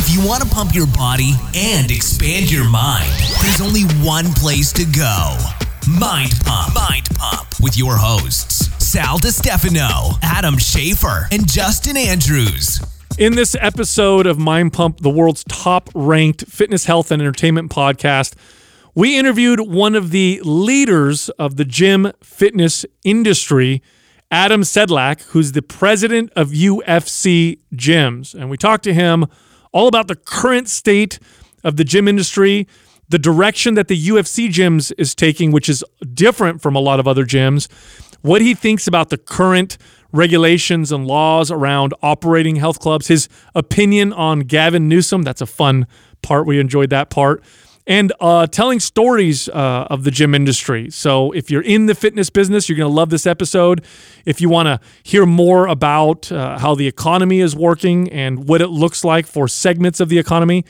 If you want to pump your body and expand your mind, there's only one place to go. Mind Pump. Mind Pump with your hosts, Sal Stefano, Adam Schafer, and Justin Andrews. In this episode of Mind Pump, the world's top ranked fitness, health, and entertainment podcast, we interviewed one of the leaders of the gym fitness industry, Adam Sedlack, who's the president of UFC Gyms. And we talked to him all about the current state of the gym industry, the direction that the UFC gyms is taking, which is different from a lot of other gyms, what he thinks about the current regulations and laws around operating health clubs, his opinion on Gavin Newsom. That's a fun part. We enjoyed that part. And uh, telling stories uh, of the gym industry. So, if you're in the fitness business, you're going to love this episode. If you want to hear more about uh, how the economy is working and what it looks like for segments of the economy,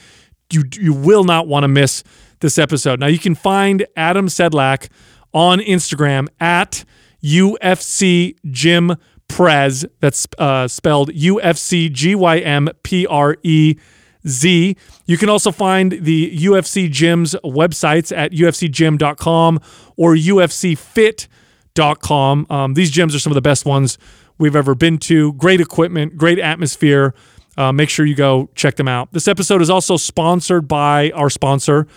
you, you will not want to miss this episode. Now, you can find Adam Sedlack on Instagram at UFC Gym Prez. That's uh, spelled U F C G Y M P R E Z. You can also find the UFC Gyms websites at ufcgym.com or ufcfit.com. Um, these gyms are some of the best ones we've ever been to. Great equipment, great atmosphere. Uh, make sure you go check them out. This episode is also sponsored by our sponsor,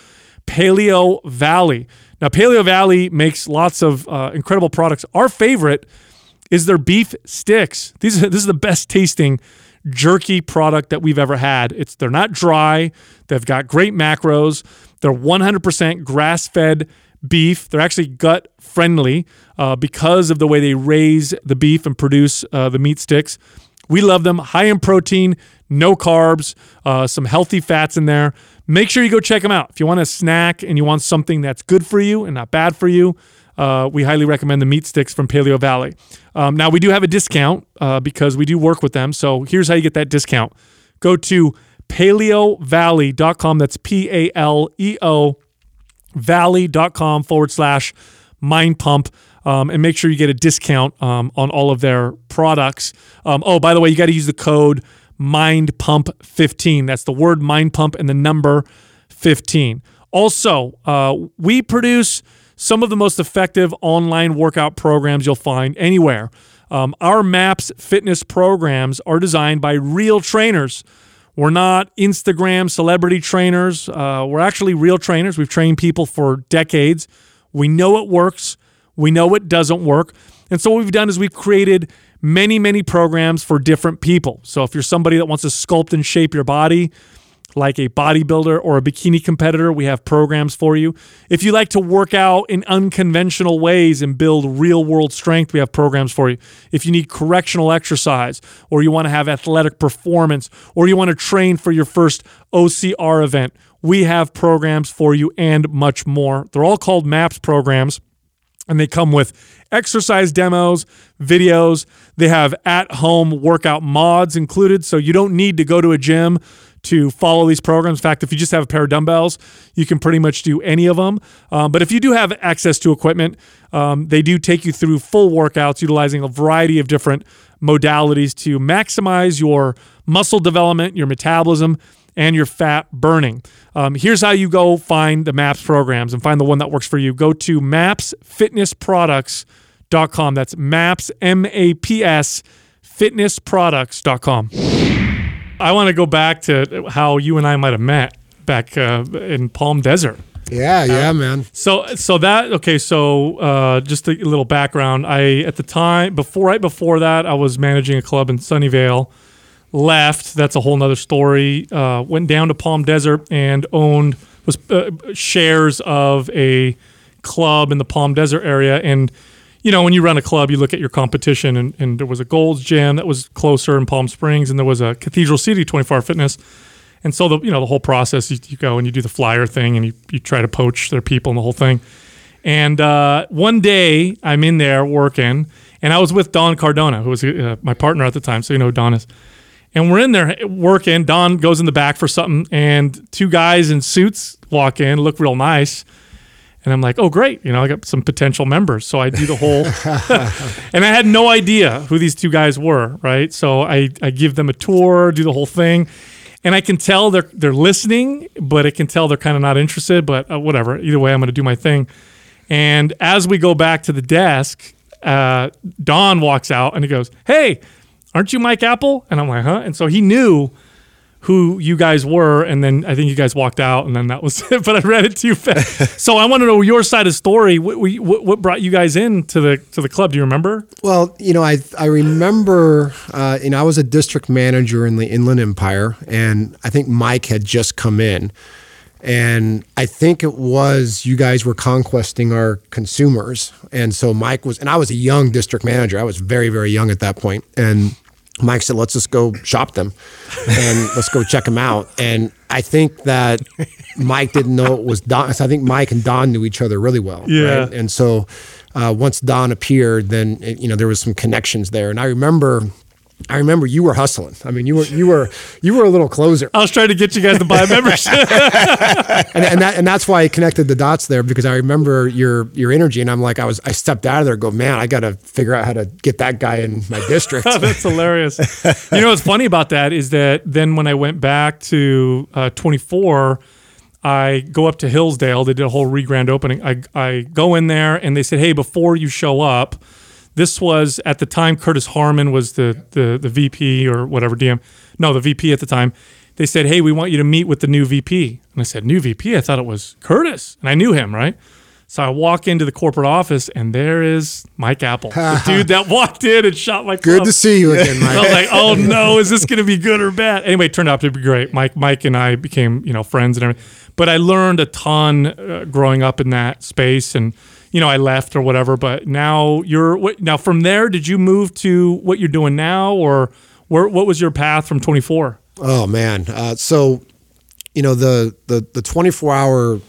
Paleo Valley. Now, Paleo Valley makes lots of uh, incredible products. Our favorite is their beef sticks. These this is the best tasting jerky product that we've ever had. It's they're not dry. They've got great macros. They're 100% grass-fed beef. They're actually gut friendly uh, because of the way they raise the beef and produce uh, the meat sticks. We love them. High in protein, no carbs, uh, some healthy fats in there. Make sure you go check them out. If you want a snack and you want something that's good for you and not bad for you, uh, we highly recommend the meat sticks from Paleo Valley. Um, now, we do have a discount uh, because we do work with them. So here's how you get that discount go to paleovalley.com. That's P A L E O valley.com forward slash mind pump. Um, and make sure you get a discount um, on all of their products. Um, oh, by the way, you got to use the code Mind Pump 15. That's the word Mind Pump and the number 15. Also, uh, we produce some of the most effective online workout programs you'll find anywhere. Um, our MAPS fitness programs are designed by real trainers. We're not Instagram celebrity trainers. Uh, we're actually real trainers. We've trained people for decades. We know it works. We know it doesn't work. And so what we've done is we've created many, many programs for different people. So if you're somebody that wants to sculpt and shape your body, like a bodybuilder or a bikini competitor, we have programs for you. If you like to work out in unconventional ways and build real world strength, we have programs for you. If you need correctional exercise, or you want to have athletic performance, or you want to train for your first OCR event, we have programs for you and much more. They're all called MAPS programs and they come with exercise demos, videos. They have at home workout mods included. So you don't need to go to a gym to follow these programs. In fact, if you just have a pair of dumbbells, you can pretty much do any of them. Um, but if you do have access to equipment, um, they do take you through full workouts utilizing a variety of different modalities to maximize your muscle development, your metabolism, and your fat burning. Um, here's how you go find the MAPS programs and find the one that works for you. Go to mapsfitnessproducts.com. That's MAPS, M A P S, fitnessproducts.com. I want to go back to how you and I might have met back uh, in Palm Desert. Yeah, yeah, uh, man. So, so that okay. So, uh, just a little background. I at the time before, right before that, I was managing a club in Sunnyvale. Left. That's a whole nother story. Uh, went down to Palm Desert and owned was uh, shares of a club in the Palm Desert area and you know, when you run a club, you look at your competition, and, and there was a Gold's Gym that was closer in Palm Springs, and there was a Cathedral City 24 Hour Fitness. And so the you know the whole process, you, you, go and you do the flyer thing, and you, you try to poach their people and the whole thing. And uh, one day I'm in there working, and I was with Don Cardona, who was uh, my partner at the time, so you know Don is. And we're in there working. Don goes in the back for something, and two guys in suits walk in, look real nice and I'm like, oh, great. You know, I got some potential members. So I do the whole, and I had no idea who these two guys were, right? So I, I give them a tour, do the whole thing. and I can tell they're they're listening, but it can tell they're kind of not interested. But uh, whatever. Either way, I'm going to do my thing. And as we go back to the desk, uh, Don walks out and he goes, "Hey, aren't you Mike Apple?" And I'm like, "Huh?" And so he knew who you guys were, and then I think you guys walked out, and then that was it. But I read it too fast. so I want to know your side of the story. What, what, what brought you guys in to the to the club? Do you remember? Well, you know, I I remember, uh, you know, I was a district manager in the Inland Empire, and I think Mike had just come in. And I think it was you guys were conquesting our consumers. And so Mike was, and I was a young district manager. I was very, very young at that point. And Mike said, let's just go shop them and let's go check them out. And I think that Mike didn't know it was Don. I think Mike and Don knew each other really well. Yeah. Right? And so uh, once Don appeared, then, it, you know, there was some connections there. And I remember I remember you were hustling. I mean, you were you were you were a little closer. I was trying to get you guys to buy a membership, and, and, that and that's why I connected the dots there because I remember your your energy, and I'm like, I was I stepped out of there, and go, man, I got to figure out how to get that guy in my district. that's hilarious. you know what's funny about that is that then when I went back to uh, 24. I go up to Hillsdale. They did a whole re-grand opening. I, I go in there and they said, "Hey, before you show up, this was at the time Curtis Harmon was the, the the VP or whatever DM. No, the VP at the time. They said, "Hey, we want you to meet with the new VP." And I said, "New VP?" I thought it was Curtis, and I knew him, right? So I walk into the corporate office, and there is Mike Apple, the dude that walked in and shot my. Good to see you again, Mike. I was like, "Oh no, is this going to be good or bad?" Anyway, it turned out to be great. Mike, Mike, and I became you know friends and everything. But I learned a ton uh, growing up in that space, and you know, I left or whatever. But now you're what, now from there. Did you move to what you're doing now, or where? What was your path from 24? Oh man, uh, so you know the the the 24 hour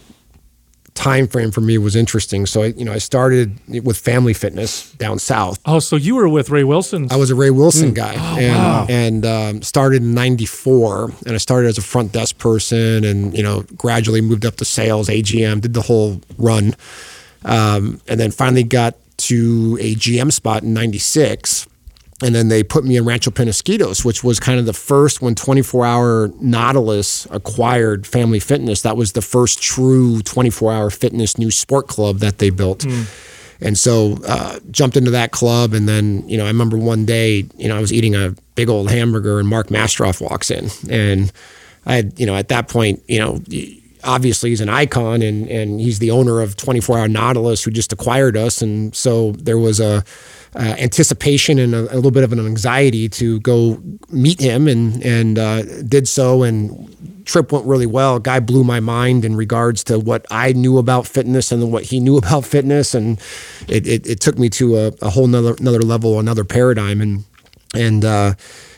time frame for me was interesting. So I, you know, I started with Family Fitness down south. Oh, so you were with Ray Wilson? I was a Ray Wilson mm. guy, oh, and wow. and um, started in '94. And I started as a front desk person, and you know, gradually moved up to sales, AGM, did the whole run. Um, and then finally got to a GM spot in 96. And then they put me in Rancho Penasquitos, which was kind of the first when 24 hour Nautilus acquired Family Fitness. That was the first true 24 hour fitness new sport club that they built. Mm. And so uh, jumped into that club. And then, you know, I remember one day, you know, I was eating a big old hamburger and Mark Mastrov walks in. And I had, you know, at that point, you know, obviously he's an icon and, and he's the owner of 24 Hour Nautilus who just acquired us. And so there was a uh, anticipation and a, a, little bit of an anxiety to go meet him and, and uh, did so. And trip went really well. Guy blew my mind in regards to what I knew about fitness and what he knew about fitness. And it, it, it took me to a, a whole nother, another level, another paradigm. And, and, uh,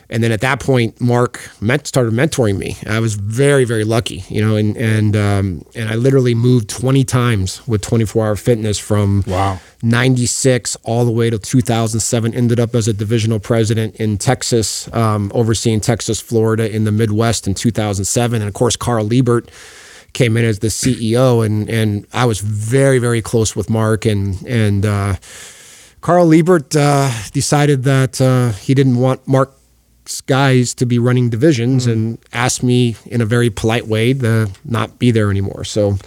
and then at that point, Mark met, started mentoring me. I was very, very lucky, you know, and and um, and I literally moved 20 times with 24 Hour Fitness from wow 96 all the way to 2007. Ended up as a divisional president in Texas, um, overseeing Texas, Florida, in the Midwest in 2007, and of course, Carl Liebert came in as the CEO, and and I was very, very close with Mark, and and. Uh, Carl Liebert uh, decided that uh, he didn't want Mark guys to be running divisions mm-hmm. and asked me in a very polite way to not be there anymore. So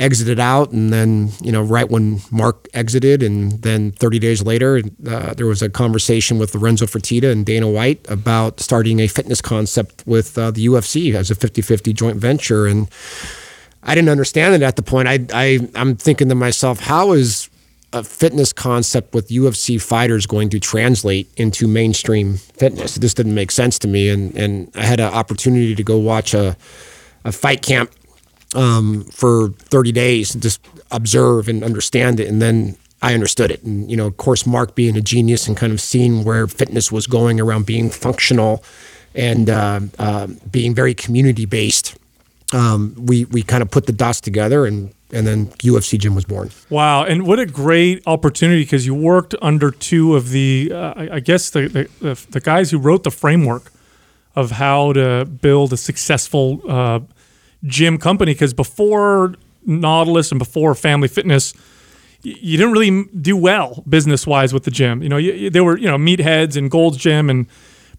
exited out and then you know right when mark exited and then 30 days later uh, there was a conversation with lorenzo fertitta and dana white about starting a fitness concept with uh, the ufc as a 50-50 joint venture and i didn't understand it at the point I, I i'm thinking to myself how is a fitness concept with UFC fighters going to translate into mainstream fitness. This didn't make sense to me, and and I had an opportunity to go watch a a fight camp um, for 30 days and just observe and understand it, and then I understood it. And you know, of course, Mark being a genius and kind of seeing where fitness was going around being functional and uh, uh, being very community based. Um, we we kind of put the dots together and and then UFC Gym was born. Wow, and what a great opportunity because you worked under two of the, uh, I guess the, the, the guys who wrote the framework of how to build a successful uh, gym company. Because before Nautilus and before Family Fitness, you didn't really do well business wise with the gym. You know, you, they were you know meatheads and Gold's Gym and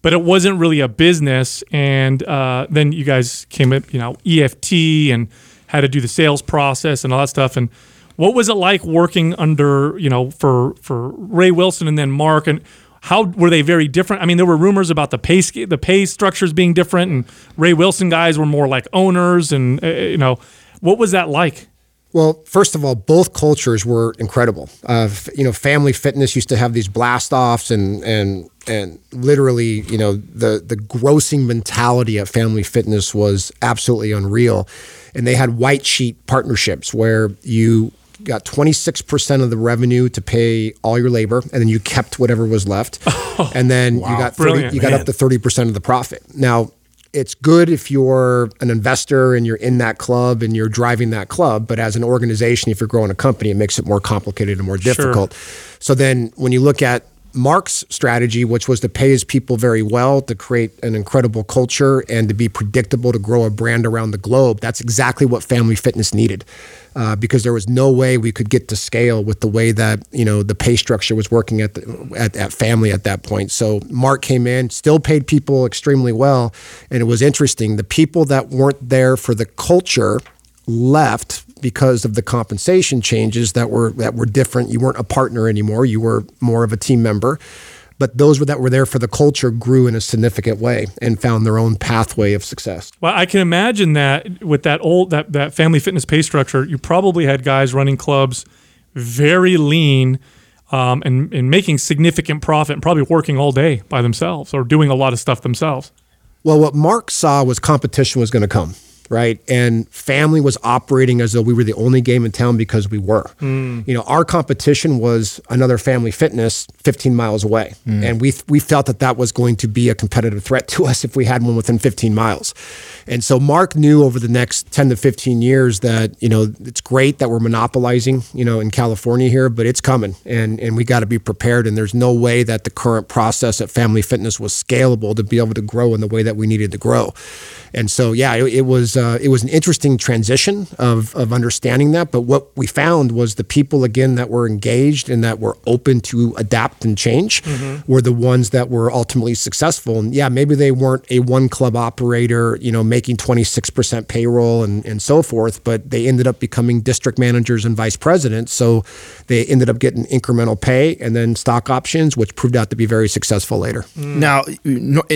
but it wasn't really a business. And uh, then you guys came up, you know, EFT and had to do the sales process and all that stuff. And what was it like working under, you know, for for Ray Wilson and then Mark and how were they very different? I mean, there were rumors about the pay the pay structures being different, and Ray Wilson guys were more like owners, and uh, you know, what was that like? Well, first of all, both cultures were incredible. Uh, you know, family fitness used to have these blast offs, and and and literally, you know, the the grossing mentality of family fitness was absolutely unreal. And they had white sheet partnerships where you got 26% of the revenue to pay all your labor and then you kept whatever was left oh, and then wow. you got 30, you got up to 30% of the profit now it's good if you're an investor and you're in that club and you're driving that club. But as an organization, if you're growing a company, it makes it more complicated and more difficult. Sure. So then when you look at Mark's strategy, which was to pay his people very well, to create an incredible culture, and to be predictable, to grow a brand around the globe. That's exactly what Family Fitness needed, uh, because there was no way we could get to scale with the way that you know the pay structure was working at the, at, at Family at that point. So Mark came in, still paid people extremely well, and it was interesting. The people that weren't there for the culture left because of the compensation changes that were that were different. You weren't a partner anymore; you were more of a team member. But those that were there for the culture grew in a significant way and found their own pathway of success. Well, I can imagine that with that old that that family fitness pay structure, you probably had guys running clubs very lean. Um, and, and making significant profit and probably working all day by themselves or doing a lot of stuff themselves. Well, what Mark saw was competition was going to come right? And family was operating as though we were the only game in town because we were. Mm. You know, our competition was another family fitness 15 miles away. Mm. And we, we felt that that was going to be a competitive threat to us if we had one within 15 miles. And so Mark knew over the next 10 to 15 years that, you know, it's great that we're monopolizing, you know, in California here, but it's coming and, and we got to be prepared. And there's no way that the current process at Family Fitness was scalable to be able to grow in the way that we needed to grow. And so, yeah, it, it was uh, it was an interesting transition of of understanding that. But what we found was the people again that were engaged and that were open to adapt and change mm-hmm. were the ones that were ultimately successful. And yeah, maybe they weren't a one club operator, you know, making twenty six percent payroll and and so forth, but they ended up becoming district managers and vice presidents. So they ended up getting incremental pay and then stock options, which proved out to be very successful later. Mm. Now,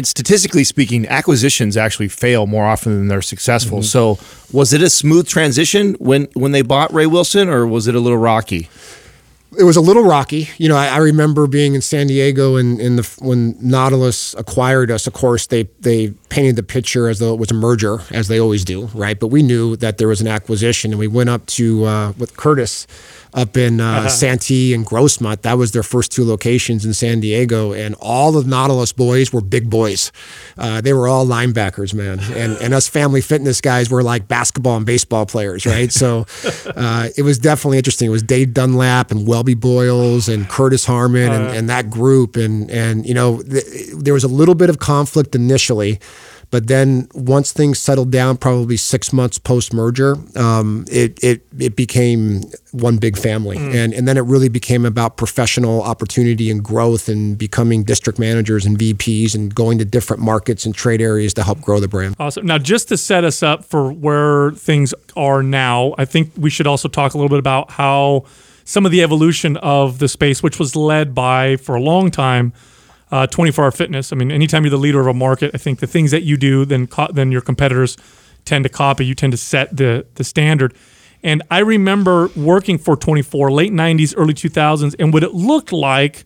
statistically speaking, acquisitions actually fail more often than they're successful. Mm-hmm. So, was it a smooth transition when when they bought Ray Wilson, or was it a little rocky? It was a little rocky. You know, I, I remember being in San Diego and in the when Nautilus acquired us. Of course, they they painted the picture as though it was a merger, as they always do, right? But we knew that there was an acquisition, and we went up to uh, with Curtis up in uh, uh-huh. Santee and Grossmont. That was their first two locations in San Diego, and all the Nautilus boys were big boys. Uh, they were all linebackers, man, and and us family fitness guys were like basketball and baseball players, right? So uh, it was definitely interesting. It was Dave Dunlap and Welby Boyles and Curtis Harmon and, uh. and that group, and and you know th- there was a little bit of conflict initially. But then once things settled down, probably six months post merger, um, it, it, it became one big family. Mm. And, and then it really became about professional opportunity and growth and becoming district managers and VPs and going to different markets and trade areas to help grow the brand. Awesome. Now, just to set us up for where things are now, I think we should also talk a little bit about how some of the evolution of the space, which was led by, for a long time, uh, 24 hour fitness. I mean, anytime you're the leader of a market, I think the things that you do, then co- then your competitors tend to copy. You tend to set the the standard. And I remember working for 24 late 90s, early 2000s, and what it looked like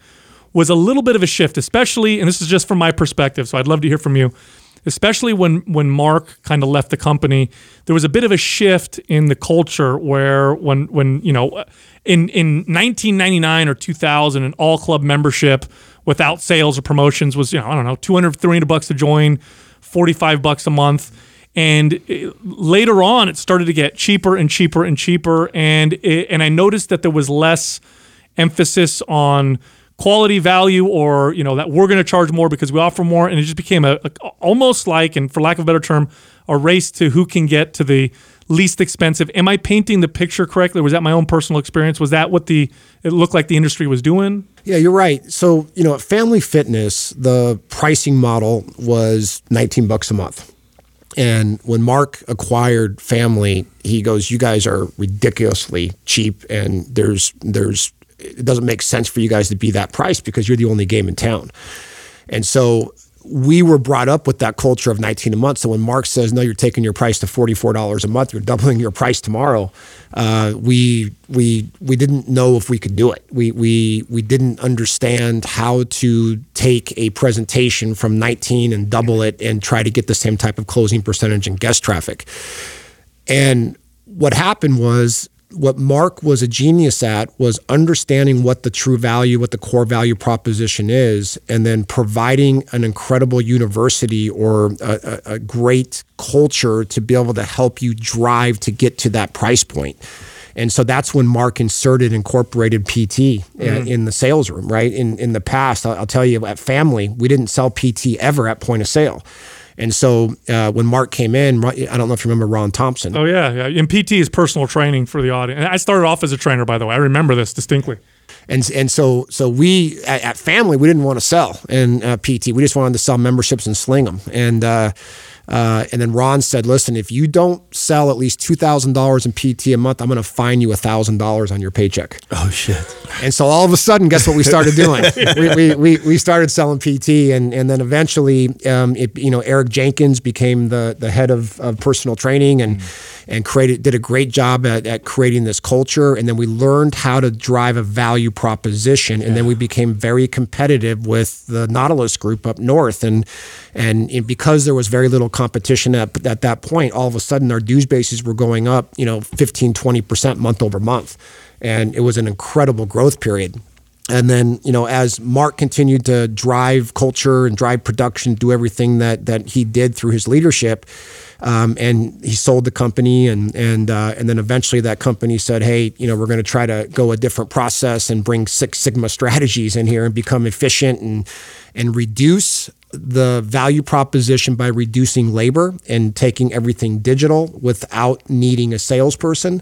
was a little bit of a shift, especially, and this is just from my perspective, so I'd love to hear from you. Especially when when Mark kind of left the company, there was a bit of a shift in the culture where when when you know in in 1999 or 2000, an all club membership without sales or promotions was, you know, I don't know, 200, 300 bucks to join, 45 bucks a month. And later on, it started to get cheaper and cheaper and cheaper. And it, and I noticed that there was less emphasis on quality value or you know that we're going to charge more because we offer more. And it just became a, a, almost like and for lack of a better term a race to who can get to the least expensive. Am i painting the picture correctly? Was that my own personal experience? Was that what the it looked like the industry was doing Yeah, you're right. So, you know, at Family Fitness, the pricing model was 19 bucks a month. And when Mark acquired Family, he goes, "You guys are ridiculously cheap, and there's there's it doesn't make sense for you guys to be that price because you're the only game in town." And so we were brought up with that culture of 19 a month. So when Mark says, "No, you're taking your price to $44 a month. You're doubling your price tomorrow," uh, we we we didn't know if we could do it. We we we didn't understand how to take a presentation from 19 and double it and try to get the same type of closing percentage and guest traffic. And what happened was what Mark was a genius at was understanding what the true value, what the core value proposition is, and then providing an incredible university or a, a, great culture to be able to help you drive to get to that price point. And so that's when Mark inserted incorporated PT mm-hmm. in the sales room, right? In in the past, I'll, I'll tell you at Family, we didn't sell PT ever at point of sale. And so uh, when Mark came in, I don't know if you remember Ron Thompson. Oh yeah, yeah. And PT is personal training for the audience. I started off as a trainer, by the way. I remember this distinctly. And and so so we at, at Family we didn't want to sell in uh, PT. We just wanted to sell memberships and sling them. And uh, uh, and then Ron said, "Listen, if you don't sell at least two thousand dollars in PT a month, I'm going to fine you thousand dollars on your paycheck." Oh shit! And so all of a sudden, guess what we started doing? we, we, we, we, started selling PT, and and then eventually, um, it, you know, Eric Jenkins became the the head of, of personal training, and mm. And created did a great job at, at creating this culture. And then we learned how to drive a value proposition, and yeah. then we became very competitive with the Nautilus Group up north, and and, and because there was very little competition at, at that point, all of a sudden our dues bases were going up, you know, 15, 20% month over month. And it was an incredible growth period. And then, you know, as Mark continued to drive culture and drive production, do everything that that he did through his leadership, um, and he sold the company, and and uh, and then eventually that company said, "Hey, you know, we're going to try to go a different process and bring Six Sigma strategies in here and become efficient and and reduce the value proposition by reducing labor and taking everything digital without needing a salesperson.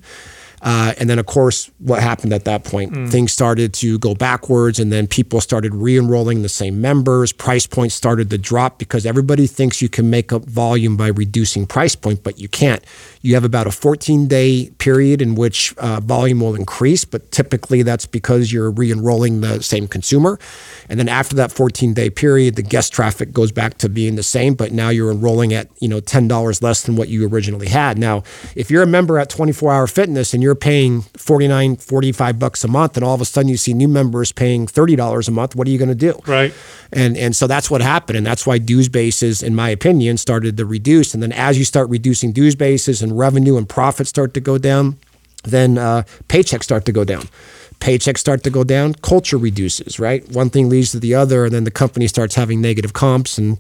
Uh, and then, of course, what happened at that point? Mm. Things started to go backwards, and then people started re enrolling the same members. Price points started to drop because everybody thinks you can make up volume by reducing price point, but you can't. You have about a 14 day period in which uh, volume will increase, but typically that's because you're re enrolling the same consumer. And then after that 14 day period, the guest traffic goes back to being the same, but now you're enrolling at you know $10 less than what you originally had. Now, if you're a member at 24 Hour Fitness and you're paying 49, 45 bucks a month, and all of a sudden you see new members paying $30 a month, what are you going to do? Right. And and so that's what happened, and that's why dues bases, in my opinion, started to reduce. And then as you start reducing dues bases and revenue and profits start to go down, then uh, paychecks start to go down. Paychecks start to go down, culture reduces, right? One thing leads to the other, and then the company starts having negative comps and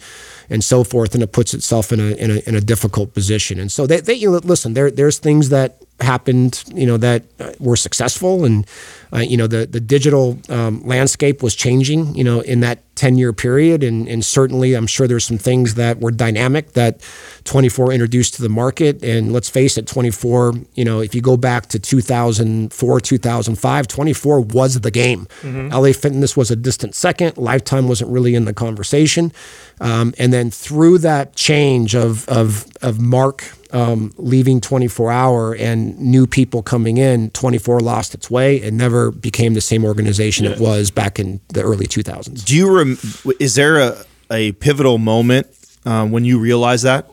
and so forth, and it puts itself in a in a, in a difficult position. And so they, they you know, listen, there there's things that happened, you know, that uh, were successful, and uh, you know, the the digital um, landscape was changing, you know, in that 10 year period. And, and certainly, I'm sure there's some things that were dynamic that 24 introduced to the market. And let's face it, 24, you know, if you go back to 2004, 2005, 24 was the game. Mm-hmm. LA Fitness was a distant second. Lifetime wasn't really in the conversation. Um, and then through that change of, of, of Mark um, leaving 24 hour and new people coming in, 24 lost its way and never became the same organization yeah. it was back in the early 2000s. Do you rem- is there a, a pivotal moment um, when you realize that?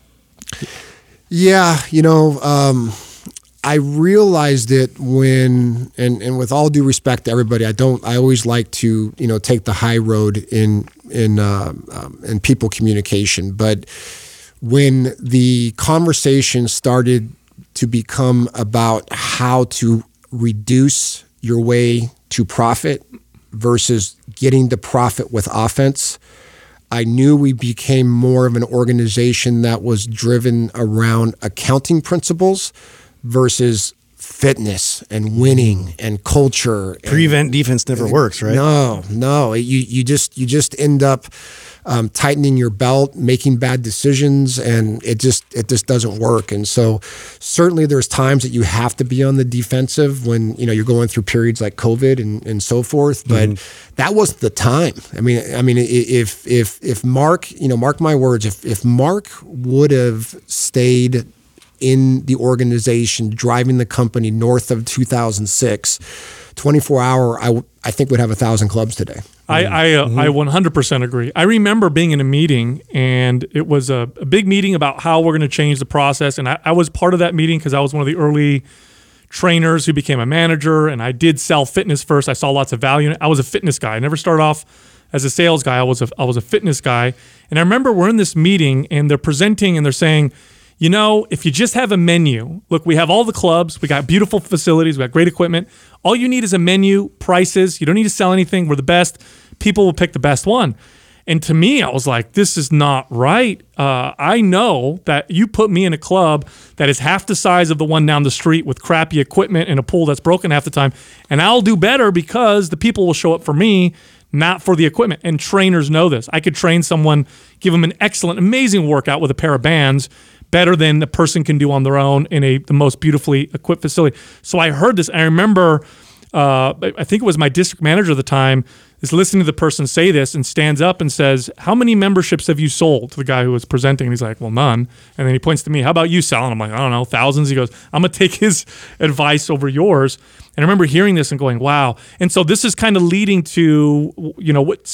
Yeah, you know, um, I realized it when, and, and with all due respect to everybody, I don't. I always like to, you know, take the high road in in uh, um, in people communication, but when the conversation started to become about how to reduce your way to profit versus getting the profit with offense, I knew we became more of an organization that was driven around accounting principles versus fitness and winning and culture. and- Prevent defense never works, right? no, no. You you just you just end up um, tightening your belt, making bad decisions, and it just it just doesn't work. And so certainly there's times that you have to be on the defensive when you know you're going through periods like COVID and, and so forth. But that wasn't the time. I mean, I mean, if if if Mark, you know, mark my words, if if Mark would have stayed in the organization, driving the company north of 2006, 24 hour, I, w- I think would have a thousand clubs today. I I, uh, I 100% agree. I remember being in a meeting, and it was a, a big meeting about how we're going to change the process. And I, I was part of that meeting because I was one of the early trainers who became a manager, and I did sell fitness first. I saw lots of value. in it. I was a fitness guy. I never started off as a sales guy. I was a I was a fitness guy, and I remember we're in this meeting, and they're presenting, and they're saying. You know, if you just have a menu, look, we have all the clubs, we got beautiful facilities, we got great equipment. All you need is a menu, prices. You don't need to sell anything. We're the best. People will pick the best one. And to me, I was like, this is not right. Uh, I know that you put me in a club that is half the size of the one down the street with crappy equipment and a pool that's broken half the time, and I'll do better because the people will show up for me, not for the equipment. And trainers know this. I could train someone, give them an excellent, amazing workout with a pair of bands better than a person can do on their own in a the most beautifully equipped facility. So I heard this. I remember, uh, I think it was my district manager at the time is listening to the person say this and stands up and says, "How many memberships have you sold?" To the guy who was presenting, and he's like, "Well, none." And then he points to me, "How about you, Sal?" And I'm like, "I don't know, thousands." He goes, "I'm gonna take his advice over yours." And I remember hearing this and going, "Wow!" And so this is kind of leading to you know what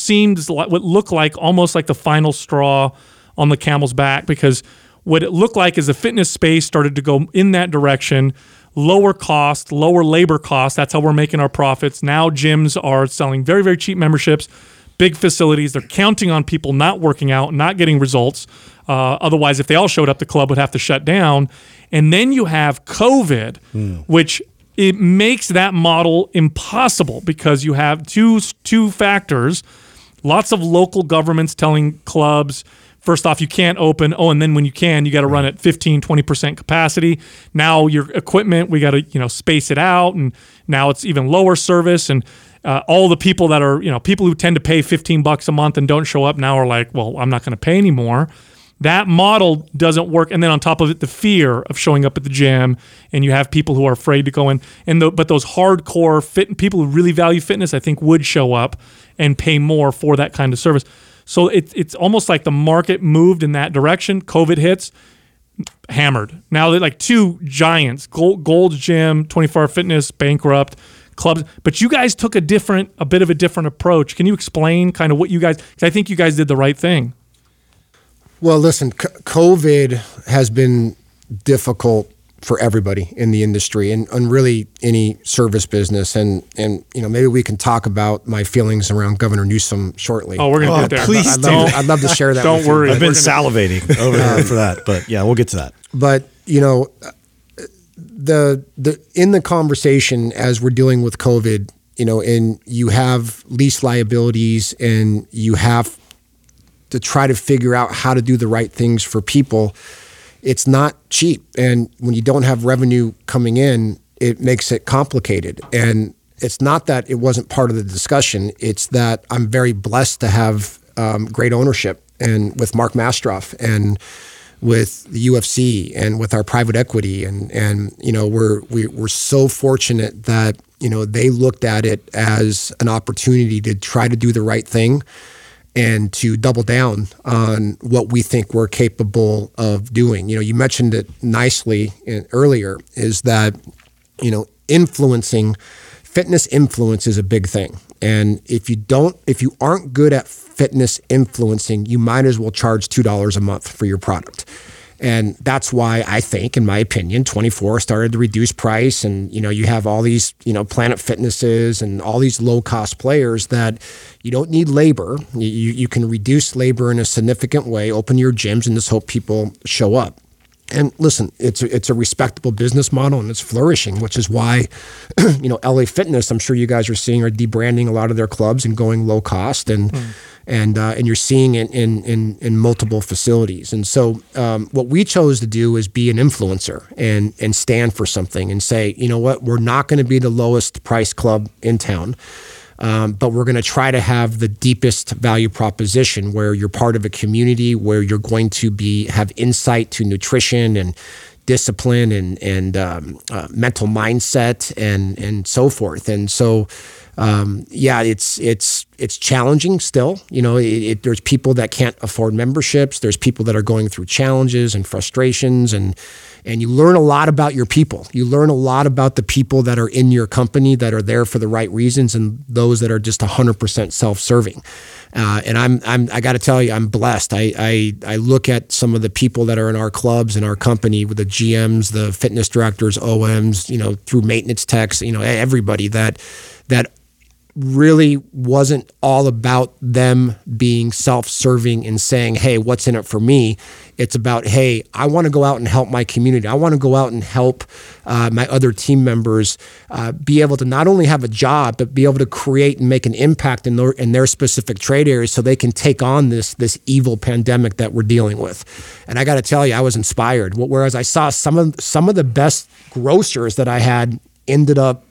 like what looked like almost like the final straw on the camel's back because what it looked like is the fitness space started to go in that direction. Lower cost lower labor cost. That's how we're making our profits. Now gyms are selling very very cheap memberships big facilities. They're counting on people not working out not getting results. Uh, otherwise if they all showed up the club would have to shut down. And then you have covid which it makes that model impossible because you have two two factors. Lots of local governments telling clubs first off you can't open oh and then when you can you got to run at 15 20% capacity. Now your equipment we got to you know space it out and now it's even lower service and uh, all the people that are you know people who tend to pay 15 bucks a month and don't show up now are like well i'm not going to pay anymore. That model doesn't work and then on top of it the fear of showing up at the gym and you have people who are afraid to go in and the, but those hardcore fit people who really value fitness i think would show up and pay more for that kind of service so it, it's almost like the market moved in that direction. Covid hits hammered. Now they're like two giants gold, gold's gym 24 hour fitness bankrupt clubs. But you guys took a different a bit of a different approach. Can you explain kind of what you guys because i think you guys did the right thing. Well, listen, COVID has been difficult for everybody in the industry and, and really any service business. And, and, you know, maybe we can talk about my feelings around Governor Newsom shortly. oh we're gonna Oh, get there please I'd do. love, to, I'd love to share that. Don't with you. worry. I've been gonna- salivating over here for that, but yeah, we'll get to that. but you know the the in the conversation as we're dealing with covid you know and you have lease liabilities and you have to try to figure out how to do the right things for people it's not cheap. And when you don't have revenue coming in it makes it complicated. And it's not that it wasn't part of the discussion. It's that i'm very blessed to have um, great ownership and with mark mastrov and with the UFC and with our private equity. And and you know we're we, we're so fortunate that you know they looked at it as an opportunity to try to do the right thing and to double down on what we think we're capable of doing. You know, you mentioned it nicely in, earlier is that you know influencing fitness influence is a big thing. And if you don't if you aren't good at fitness influencing, you might as well charge $2 a month for your product. And that's why I think, in my opinion, 24 started to reduce price. And, you know, you have all these, you know, Planet Fitnesses and all these low cost players that you don't need labor. You, you can reduce labor in a significant way, open your gyms, and just hope people show up. And listen, it's a, it's a respectable business model and it's flourishing, which is why, you know, LA Fitness. I'm sure you guys are seeing are debranding a lot of their clubs and going low cost, and mm. and uh, and you're seeing it in in in multiple facilities. And so, um, what we chose to do is be an influencer and and stand for something and say, you know what, we're not going to be the lowest price club in town. Um, but we're going to try to have the deepest value proposition where you're part of a community where you're going to be have insight to nutrition and discipline and and um, uh, mental mindset and and so forth. And so, um, yeah, it's it's it's challenging still. You know, it, it, there's people that can't afford memberships. There's people that are going through challenges and frustrations and and you learn a lot about your people. You learn a lot about the people that are in your company that are there for the right reasons and those that are just 100% self-serving. Uh, and I'm, I'm I got to tell you, I'm blessed. I, I, I look at some of the people that are in our clubs and our company with the GMs, the fitness directors, OMs, you know, through maintenance techs, you know, everybody that that really wasn't all about them being self-serving and saying, "Hey, what's in it for me?" It's about, "Hey, I want to go out and help my community. I want to go out and help uh, my other team members uh, be able to not only have a job but be able to create and make an impact in their in their specific trade areas, so they can take on this this evil pandemic that we're dealing with." And I got to tell you, I was inspired. Whereas I saw some of some of the best grocers that I had ended up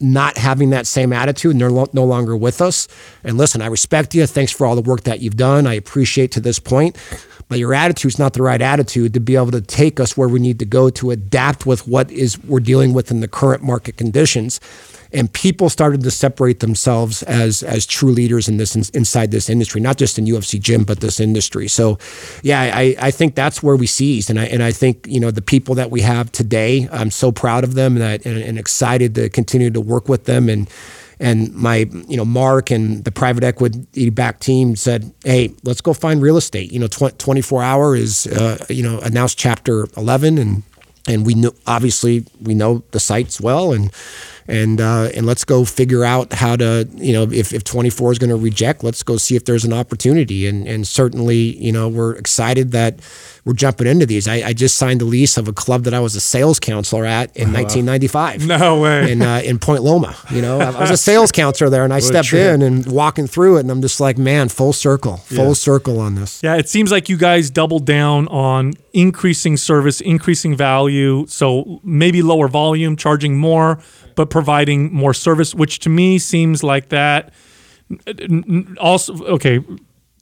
not having that same attitude and they're no longer with us. And listen, I respect you. Thanks for all the work that you've done. I appreciate to this point. But your attitude is not the right attitude to be able to take us where we need to go to adapt with what is we're dealing with in the current market conditions and people started to separate themselves as as true leaders in this inside this industry, not just in UFC gym, but this industry. So, yeah, I, I think that's where we seized, and I and I think you know the people that we have today, I'm so proud of them and, and, and excited to continue to work with them and and my you know Mark and the private equity back team said, "Hey, let's go find real estate." You know, 24 hour is uh, you know announced chapter 11, and and we know obviously we know the sites well, and and uh, and let's go figure out how to you know if, if 24 is going to reject let's go see if there's an opportunity. And and certainly you know we're excited that we're jumping into these. I, I just signed the lease of a club that I was a sales counselor at in 1995 no way. In uh, in Point Loma you know? I was a sales counselor there and I stepped in and walking through it and I'm just like man full circle full yeah. circle on this. Yeah it seems like you guys doubled down on increasing service increasing value. So maybe lower volume charging more but providing more service, which to me seems like that. Also, okay,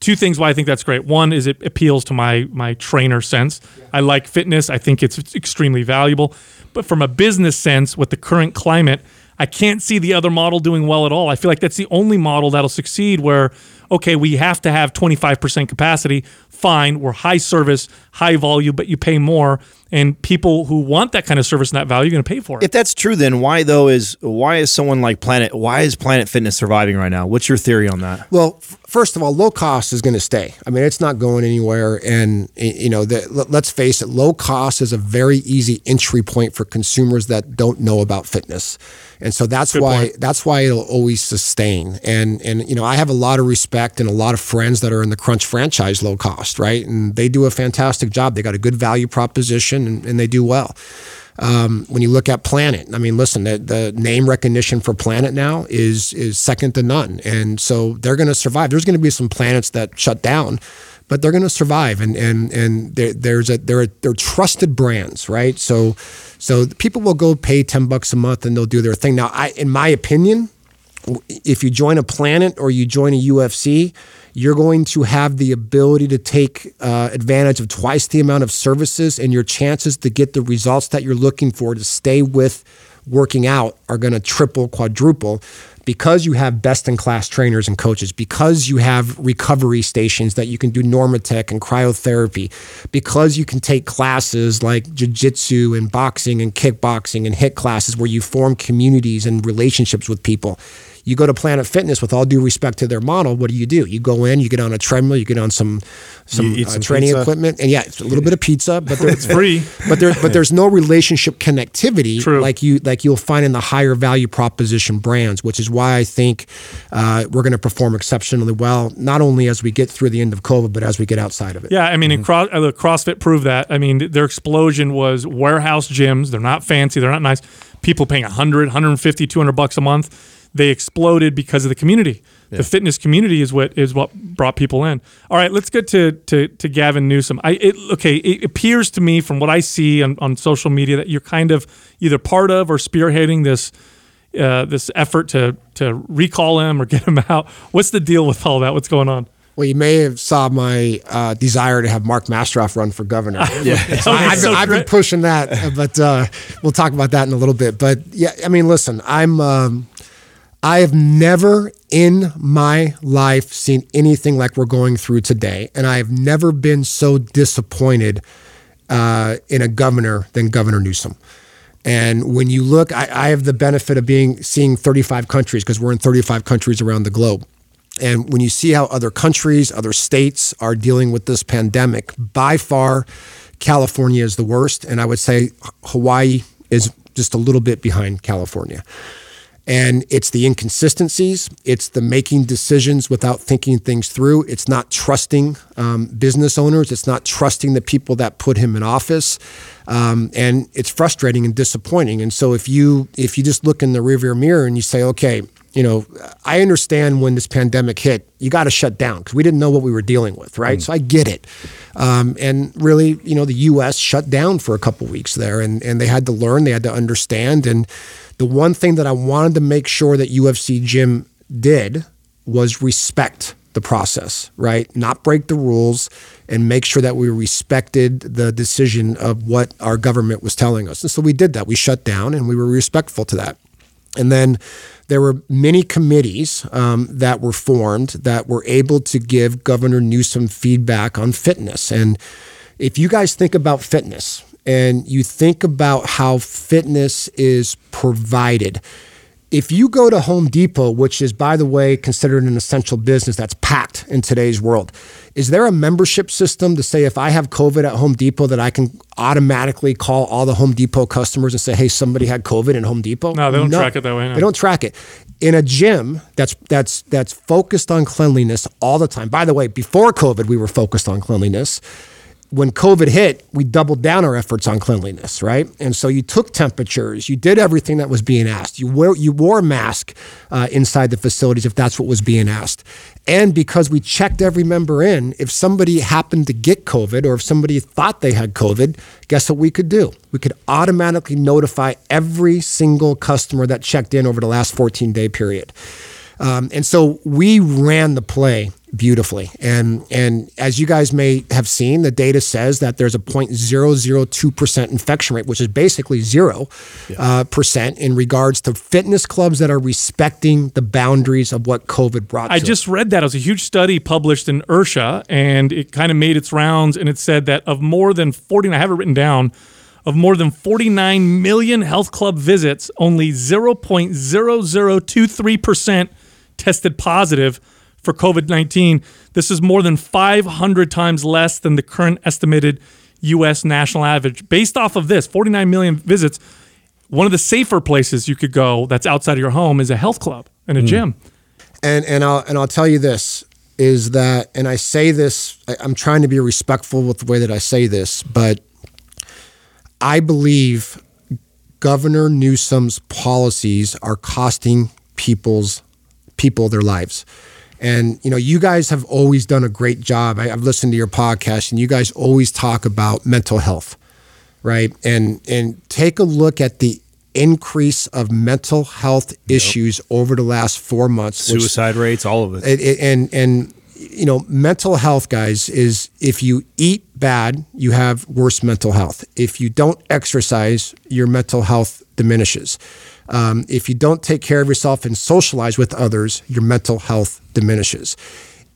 two things why I think that's great. One is it appeals to my my trainer sense. I like fitness. I think it's extremely valuable. But from a business sense, with the current climate, I can't see the other model doing well at all. I feel like that's the only model that'll succeed where okay, we have to have 25% capacity. Fine, we're high service, high volume, but you pay more and people who want that kind of service and that value you're going to pay for it. If that's true, then why though is why is someone like Planet? Why is Planet Fitness surviving right now? What's your theory on that? Well, f- first of all, low cost is going to stay. I mean, it's not going anywhere, and you know, the, let's face it, low cost is a very easy entry point for consumers that don't know about fitness, and so that's Good why point. that's why it'll always sustain. And and you know, I have a lot of respect and a lot of friends that are in the Crunch franchise low cost, right? And they do a fantastic job. They got a good value proposition and, and they do well. Um, when you look at Planet, I mean, listen, the, the, name recognition for Planet now is is second to none, and so they're going to survive. There's going to be some planets that shut down, but they're going to survive, and and and there's a they're they're trusted brands, right? So so people will go pay ten bucks a month and they'll do their thing. Now, I, in my opinion, if you join a Planet or you join a UFC you're going to have the ability to take uh, advantage of twice the amount of services, and your chances to get the results that you're looking for to stay with working out are going to triple, quadruple because you have best in class trainers and coaches, because you have recovery stations that you can do Normatec and cryotherapy, because you can take classes like jiu-jitsu and boxing and kickboxing and HIT classes where you form communities and relationships with people. You go to Planet Fitness with all due respect to their model. What do you do? You go in, you get on a treadmill, you get on some some, uh, some training pizza. equipment, and yeah, it's a little bit of pizza, but it's free. But there, but there's no relationship connectivity True. like you like you'll find in the higher value proposition brands, which is why I think uh, we're going to perform exceptionally well, not only as we get through the end of COVID, but as we get outside of it. Yeah, I mean, mm-hmm. Cro- uh, CrossFit proved that. I mean, their explosion was warehouse gyms. They're not fancy, they're not nice. People paying 100, 150, 200 bucks a month. They exploded because of the community. Yeah. The fitness community is what is what brought people in. All right, let's get to to, to Gavin Newsom. I it, okay, it appears to me from what I see on, on social media that you're kind of either part of or spearheading this uh, this effort to to recall him or get him out. What's the deal with all that? What's going on? Well, you may have saw my uh, desire to have Mark Mastrov run for governor. yeah, so I, have so been, been, pushing that, but uh, we'll talk about that in a little bit. But yeah, I mean, listen, I'm um, I have never in my life seen anything like we're going through today. And I have never been so disappointed uh, in a governor than Governor Newsom. And when you look, I, I have the benefit of being seeing 35 countries because we're in 35 countries around the globe. And when you see how other countries, other states are dealing with this pandemic, by far, California is the worst. And I would say Hawaii is just a little bit behind California. And it's the inconsistencies, it's the making decisions without thinking things through. It's not trusting um, business owners, it's not trusting the people that put him in office. Um, and it's frustrating and disappointing. And so if you if you just look in the rearview mirror and you say, okay, you know, I understand when this pandemic hit, you got to shut down because we didn't know what we were dealing with, right? Mm. So I get it. Um, and really, you know, the U.S. shut down for a couple weeks there, and and they had to learn, they had to understand, and the one thing that I wanted to make sure that UFC Gym did was respect the process, right? Not break the rules and make sure that we respected the decision of what our government was telling us. And so we did that. We shut down and we were respectful to that. And then there were many committees um, that were formed that were able to give Governor Newsom feedback on fitness. And if you guys think about fitness, and you think about how fitness is provided. If you go to Home Depot, which is, by the way, considered an essential business that's packed in today's world, is there a membership system to say if I have COVID at Home Depot that I can automatically call all the Home Depot customers and say, hey, somebody had COVID in Home Depot? No, they don't no, track it that way. No. They don't track it. In a gym that's that's that's focused on cleanliness all the time. By the way, before COVID, we were focused on cleanliness when COVID hit, we doubled down our efforts on cleanliness, right? And so you took temperatures, you did everything that was being asked. You wore you wore a mask uh, inside the facilities if that's what was being asked. And because we checked every member in, if somebody happened to get COVID or if somebody thought they had COVID, guess what we could do? We could automatically notify every single customer that checked in over the last 14 day period. Um, and so we ran the play beautifully. And and as you guys may have seen, the data says that there's a 0.002% infection rate, which is basically zero yeah. uh, percent in regards to fitness clubs that are respecting the boundaries of what COVID brought. I just read that it was a huge study published in IHRSA, and it kind of made its rounds, and it said that of more than 40, I have it written down. Of more than 49 million health club visits, only 0.0023% tested positive for COVID 19. This is more than 500 times less than the current estimated U.S. national average. Based off of this, 49 million visits, one of the safer places you could go that's outside of your home is a health club and a mm. gym. And, and, I'll, and I'll tell you this is that, and I say this, I, I'm trying to be respectful with the way that I say this, but I believe Governor Newsom's policies are costing people's people their lives. And you know, you guys have always done a great job. I, have listened to your podcast, and you guys always talk about mental health, right? And and take a look at the increase of mental health yep. issues over the last four months. Suicide which, rates, all of it. it, it and and you know, mental health, guys, is if you eat bad, you have worse mental health. If you don't exercise, your mental health diminishes. Um, if you don't take care of yourself and socialize with others, your mental health diminishes.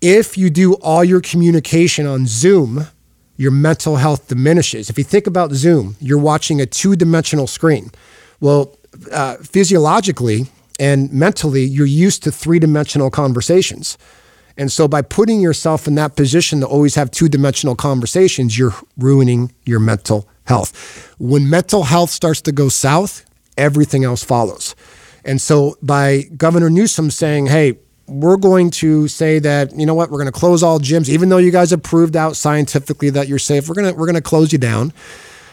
If you do all your communication on Zoom, your mental health diminishes. If you think about Zoom, you're watching a two dimensional screen. Well, uh, physiologically and mentally, you're used to three dimensional conversations. And so, by putting yourself in that position to always have two dimensional conversations, you're ruining your mental health. When mental health starts to go south, everything else follows. And so by Governor Newsom saying, hey, we're going to say that you know what we're going to close all gyms even though you guys have proved out scientifically that you're safe we're going to we're going to close you down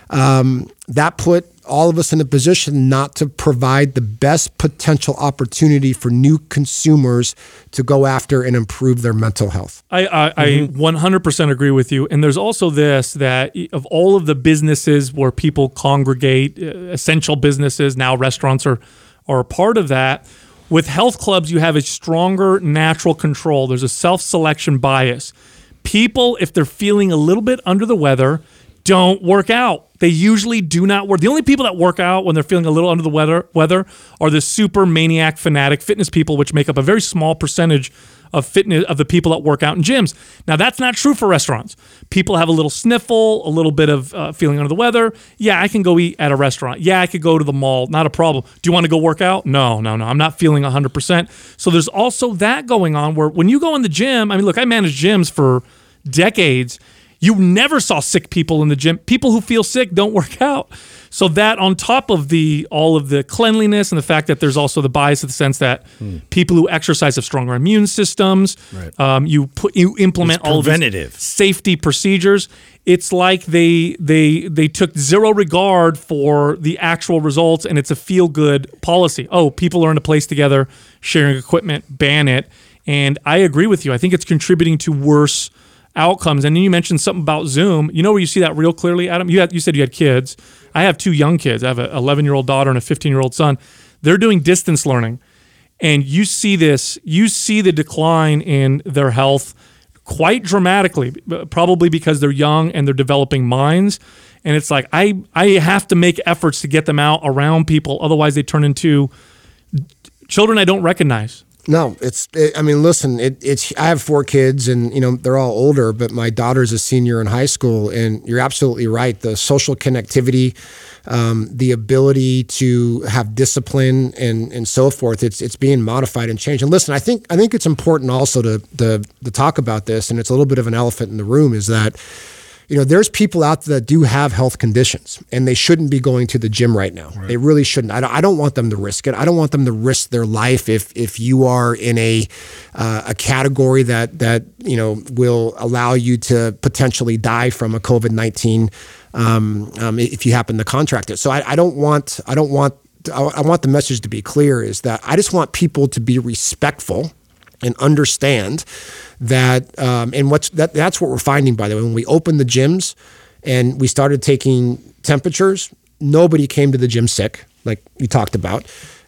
um, that put all of us in a position not to provide the best potential opportunity for new consumers to go after and improve their mental health. I, I, mm-hmm. I 100% agree with you. And there's also this that of all of the businesses where people congregate, uh, essential businesses, now restaurants are, are a part of that. With health clubs, you have a stronger natural control. There's a self selection bias. People, if they're feeling a little bit under the weather, don't work out. They usually do not work. The only people that work out when they're feeling a little under the weather, weather are the super maniac fanatic fitness people, which make up a very small percentage of fitness of the people that work out in gyms. Now that's not true for restaurants. People have a little sniffle, a little bit of uh, feeling under the weather. Yeah, I can go eat at a restaurant. Yeah, I could go to the mall. Not a problem. Do you want to go work out? No, no, no. I'm not feeling 100%. So there's also that going on where when you go in the gym, I mean, look, I managed gyms for decades you never saw sick people in the gym. People who feel sick don't work out. So that on top of the all of the cleanliness and the fact that there's also the bias of the sense that hmm. people who exercise have stronger immune systems. Right. Um, you put you implement all preventative. of safety procedures. It's like they they they took zero regard for the actual results, and it's a feel good policy. Oh, people are in a place together, sharing equipment, ban it. And I agree with you. I think it's contributing to worse outcomes. And then you mentioned something about Zoom. You know where you see that real clearly, Adam? You had, you said you had kids. I have two young kids. I have an 11 year old daughter and a 15 year old son. They're doing distance learning, and you see this. You see the decline in their health quite dramatically, probably because they're young and they're developing minds. And it's like I I have to make efforts to get them out around people, otherwise they turn into children I don't recognize. No, it's. It, I mean, listen. It, it's. I have four kids, and you know they're all older. But my daughter's a senior in high school, and you're absolutely right. The social connectivity, um, the ability to have discipline, and and so forth. It's it's being modified and changed. And listen, I think I think it's important also to to, to talk about this, and it's a little bit of an elephant in the room. Is that you know, there's people out there that do have health conditions and they shouldn't be going to the gym right now. Right. They really shouldn't. I don't, I don't want them to risk it. I don't want them to risk their life if if you are in a uh, a category that that you know will allow you to potentially die from a COVID nineteen um, um, if you happen to contract it. So I, I don't want I don't want I want the message to be clear is that I just want people to be respectful and understand that um, and what's that that's what we're finding by the way. When we opened the gyms and we started taking temperatures nobody came to the gym sick like you talked about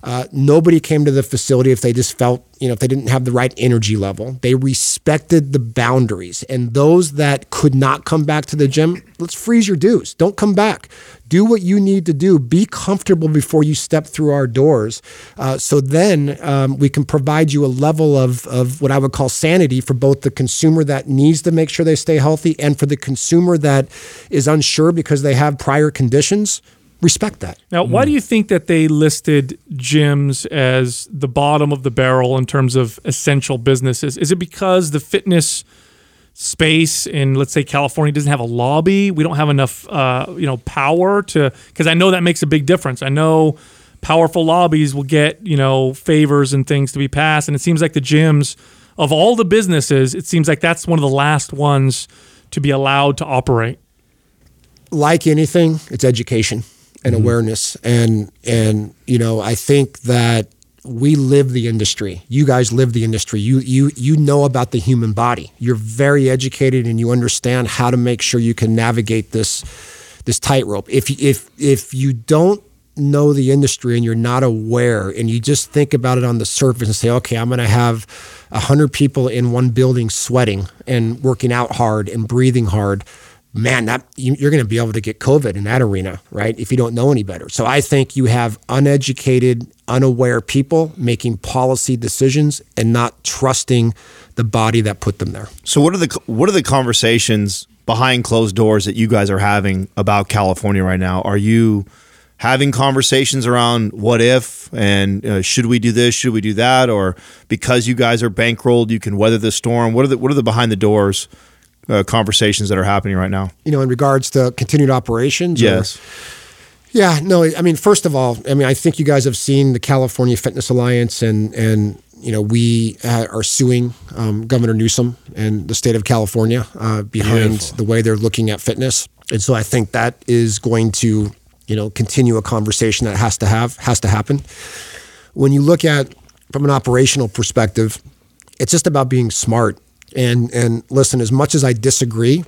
uh, nobody came to the facility if they just felt, you know, if they didn't have the right energy level. They respected the boundaries. And those that could not come back to the gym, let's freeze your dues. Don't come back. Do what you need to do. Be comfortable before you step through our doors. Uh, so then um, we can provide you a level of, of what I would call sanity for both the consumer that needs to make sure they stay healthy and for the consumer that is unsure because they have prior conditions respect that. Now, why do you think that they listed gyms as the bottom of the barrel in terms of essential businesses? Is it because the fitness space in let's say California doesn't have a lobby? We don't have enough uh, you know power to because I know that makes a big difference. I know powerful lobbies will get you know favors and things to be passed, and it seems like the gyms of all the businesses, it seems like that's one of the last ones to be allowed to operate. Like anything, it's education and mm-hmm. awareness. And and you know, I think that we live the industry. You guys live the industry. You you you know about the human body. You're very educated and you understand how to make sure you can navigate this this tightrope. If if if you don't know the industry and you're not aware and you just think about it on the surface and say, okay, I'm going to have 100 people in one building sweating and working out hard and breathing hard man, that you're going to be able to get COVID in that arena, right? If you don't know any better. So I think you have uneducated, unaware people making policy decisions and not trusting the body that put them there. So what are the what are the conversations behind closed doors that you guys are having about California right now? Are you having conversations around what if and uh, should we do this, should we do that, or because you guys are bankrolled, you can weather the storm? What are the what are the behind the doors? Uh, conversations that are happening right now? You know, in regards to continued operations? Yes. Or, Yeah, no, I mean, first of all, I mean, I think you guys have seen the California Fitness Alliance, and and you know we uh, are suing um, Governor Newsom and the state of California uh, behind Beautiful. the way they're looking at fitness, and so I think that is going to you know continue a conversation that has to have has to happen. When you look at from an operational perspective, it's just about being smart and and listen. As much as I disagree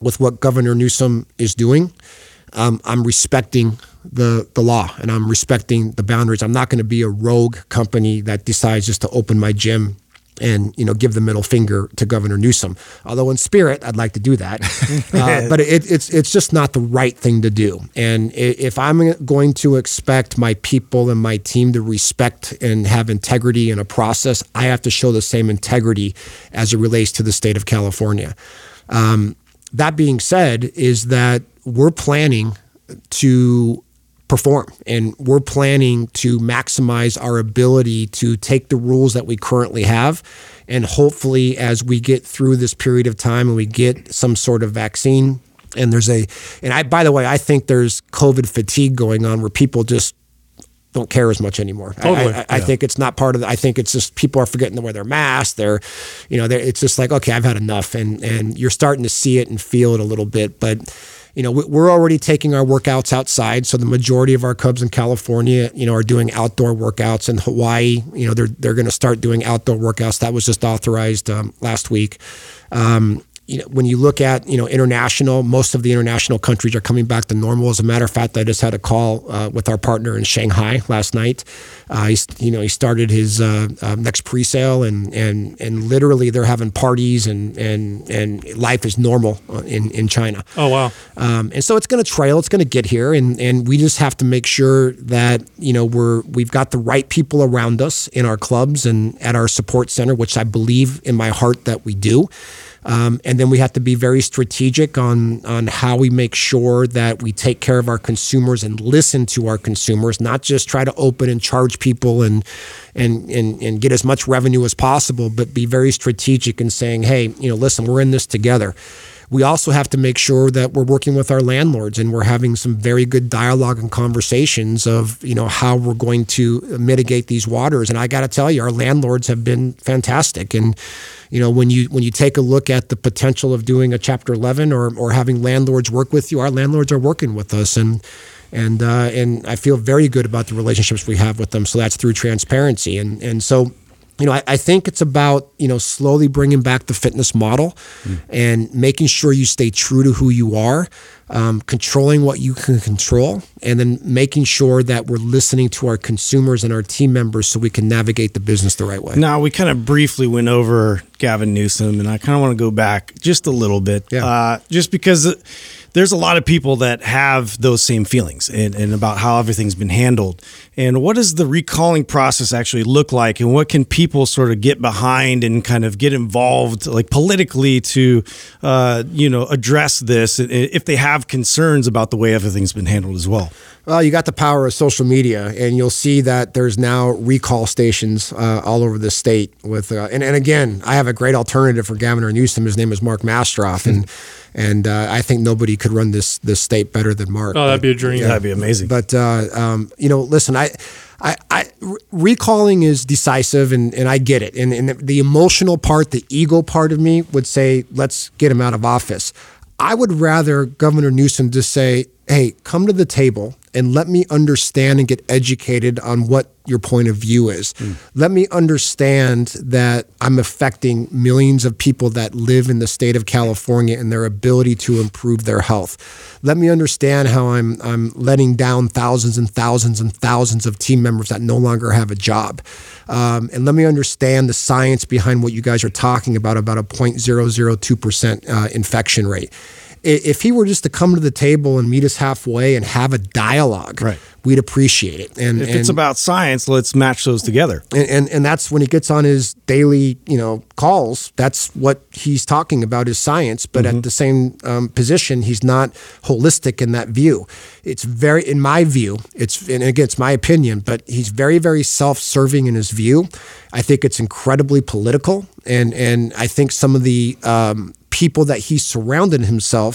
with what Governor Newsom is doing, um, I'm respecting the the law and I'm respecting the boundaries. I'm not going to be a rogue company that decides just to open my gym and you know give the middle finger to Governor Newsom. Although in spirit, I'd like to do that, uh, but it, it's it's just not the right thing to do. And if I'm going to expect my people and my team to respect and have integrity in a process, I have to show the same integrity as it relates to the state of California. Um, that being said, is that we're planning to perform and we're planning to maximize our ability to take the rules that we currently have and hopefully as we get through this period of time and we get some sort of vaccine and there's a and I by the way I think there's covid fatigue going on where people just don't care as much anymore. I- Totally. I, I, think it's not part of the, I think it's just people are forgetting to wear their masks. They're, you know, they're, it's just like, okay, I've had enough. And, and you're starting to see it and feel it a little bit. But, you know, we- we're already taking our workouts outside. So the majority of our Cubs in California, you know, are doing outdoor workouts in Hawaii. You know, they're, they're going to start doing outdoor workouts. That was just authorized um, last week. Um, you know, when you look at you know international, most of the international countries are coming back to normal. As a matter of fact, I just had a call uh, with our partner in Shanghai last night. Uh, he's, you know, he started his uh, uh, next pre-sale, and and and literally they're having parties, and and and life is normal uh, in in China. Oh wow. Um, and so it's going to trail. It's going to get here, and and we just have to make sure that you know we're we've got the right people around us in our clubs and at our support center, which I believe in my heart that we do. Um, and then we have to be very strategic on on how we make sure that we take care of our consumers and listen to our consumers, not just try to open and charge people and and and, and get as much revenue as possible, but be very strategic in saying, hey, you know, listen, we're in this together. We also have to make sure that we're working with our landlords and we're having some very good dialogue and conversations of you know how we're going to mitigate these waters. And i got to tell you our landlords have been fantastic. And you know when you when you take a look at the potential of doing a chapter 11 or or having landlords work with you our landlords are working with us and and uh, and I feel very good about the relationships we have with them. So that's through transparency, and and so you know, I, I think it's about you know slowly bringing back the fitness model and making sure you stay true to who you are, um, controlling what you can control, and then making sure that we're listening to our consumers and our team members so we can navigate the business the right way. Now we kind of briefly went over Gavin Newsom, and I kind of want to go back just a little bit, Yeah. uh, just because there's a lot of people that have those same feelings and, and about how everything's been handled. And what does the recalling process actually look like, and what can people sort of get behind and kind of get involved, like politically, to uh, you know address this if they have concerns about the way everything's been handled as well. Well, you got the power of social media, and you'll see that there's now recall stations uh, all over the state. With uh, and, and again, I have a great alternative for Governor Newsom. His name is Mark Mastrov, and and uh, I think nobody could run this this state better than Mark. Oh, that'd be a dream. That'd be amazing. But uh, um, you know, listen, I, I, I re- recalling is decisive, and, and I get it. And, and the emotional part, the ego part of me would say, let's get him out of office. I would rather Governor Newsom just say, hey, come to the table and let me understand and get educated on what your point of view is. Let me understand that I'm affecting millions of people that live in the state of California and their ability to improve their health. Let me understand how I'm I'm letting down thousands and thousands and thousands of team members that no longer have a job. Um, and let me understand the science behind what you guys are talking about about a 0.002% uh, infection rate. If he were just to come to the table and meet us halfway and have a dialogue, Right. we'd appreciate it. And If and, it's about science, let's match those together. and, and and that's when he gets on his daily you know calls that's what he's talking about is science but at the same um, position he's not holistic in that view it's very in my view it's and again it's my opinion but he's very very self-serving in his view i think it's incredibly political and and i think some of the um, people that he surrounded himself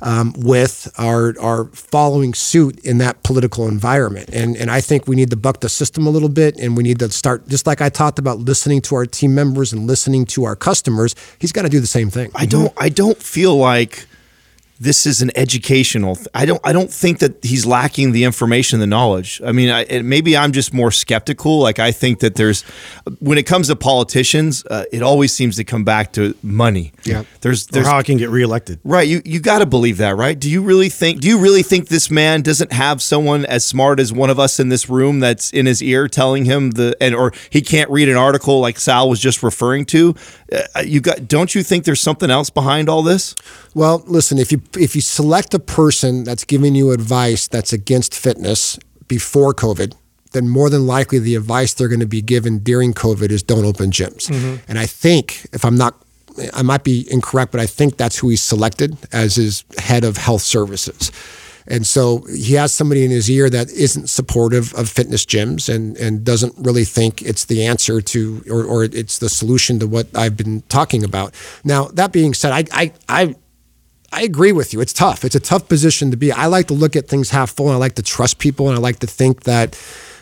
um, with are are following suit in that political environment. And and I think we need to buck the system a little bit, and we need to start just like I talked about listening to our team members and listening to our customers. He's got to do the same thing. I don't. I don't feel like this is an educational. Th- I don't. I don't think that he's lacking the information, the knowledge. I mean, I, maybe I'm just more skeptical. Like I think that there's, when it comes to politicians, uh, it always seems to come back to money. Yeah. There's Or there's how I can get reelected. Right, you you got to believe that, right? Do you really think do you really think this man doesn't have someone as smart as one of us in this room that's in his ear telling him the and or he can't read an article like Sal was just referring to? Uh, you got don't you think there's something else behind all this? Well, listen, if you if you select a person that's giving you advice that's against fitness before COVID, then more than likely the advice they're going to be given during COVID is don't open gyms. And I think if I'm not I might be incorrect, but I think that's who he selected as his head of health services. And so he has somebody in his ear that isn't supportive of fitness gyms and, and doesn't really think it's the answer to or, or it's the solution to what I've been talking about. Now, that being said, I, I, I I agree with you. It's tough. It's a tough position to be. I like to look at things half full, and I like to trust people, and I like to think that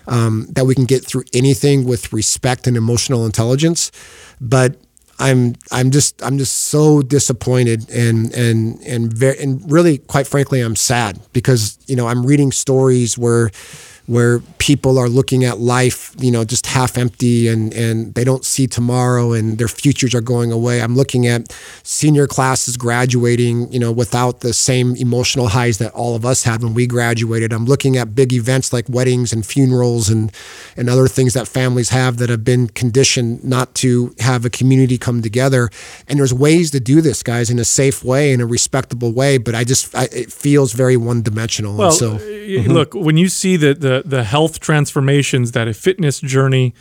um, that we can get through anything with respect and emotional intelligence. But I'm I'm just I'm just so disappointed and and and very and really quite frankly I'm sad because you know I'm reading stories where where people are looking at life, you know, just half empty and, and they don't see tomorrow and their futures are going away. I'm looking at senior classes graduating, you know, without the same emotional highs that all of us had when we graduated. I'm looking at big events like weddings and funerals and, and other things that families have that have been conditioned not to have a community come together. And there's ways to do this, guys, in a safe way, in a respectable way, but I just, I, it feels very one dimensional. Well, so, y- look, when you see the, the the health transformations that a fitness journey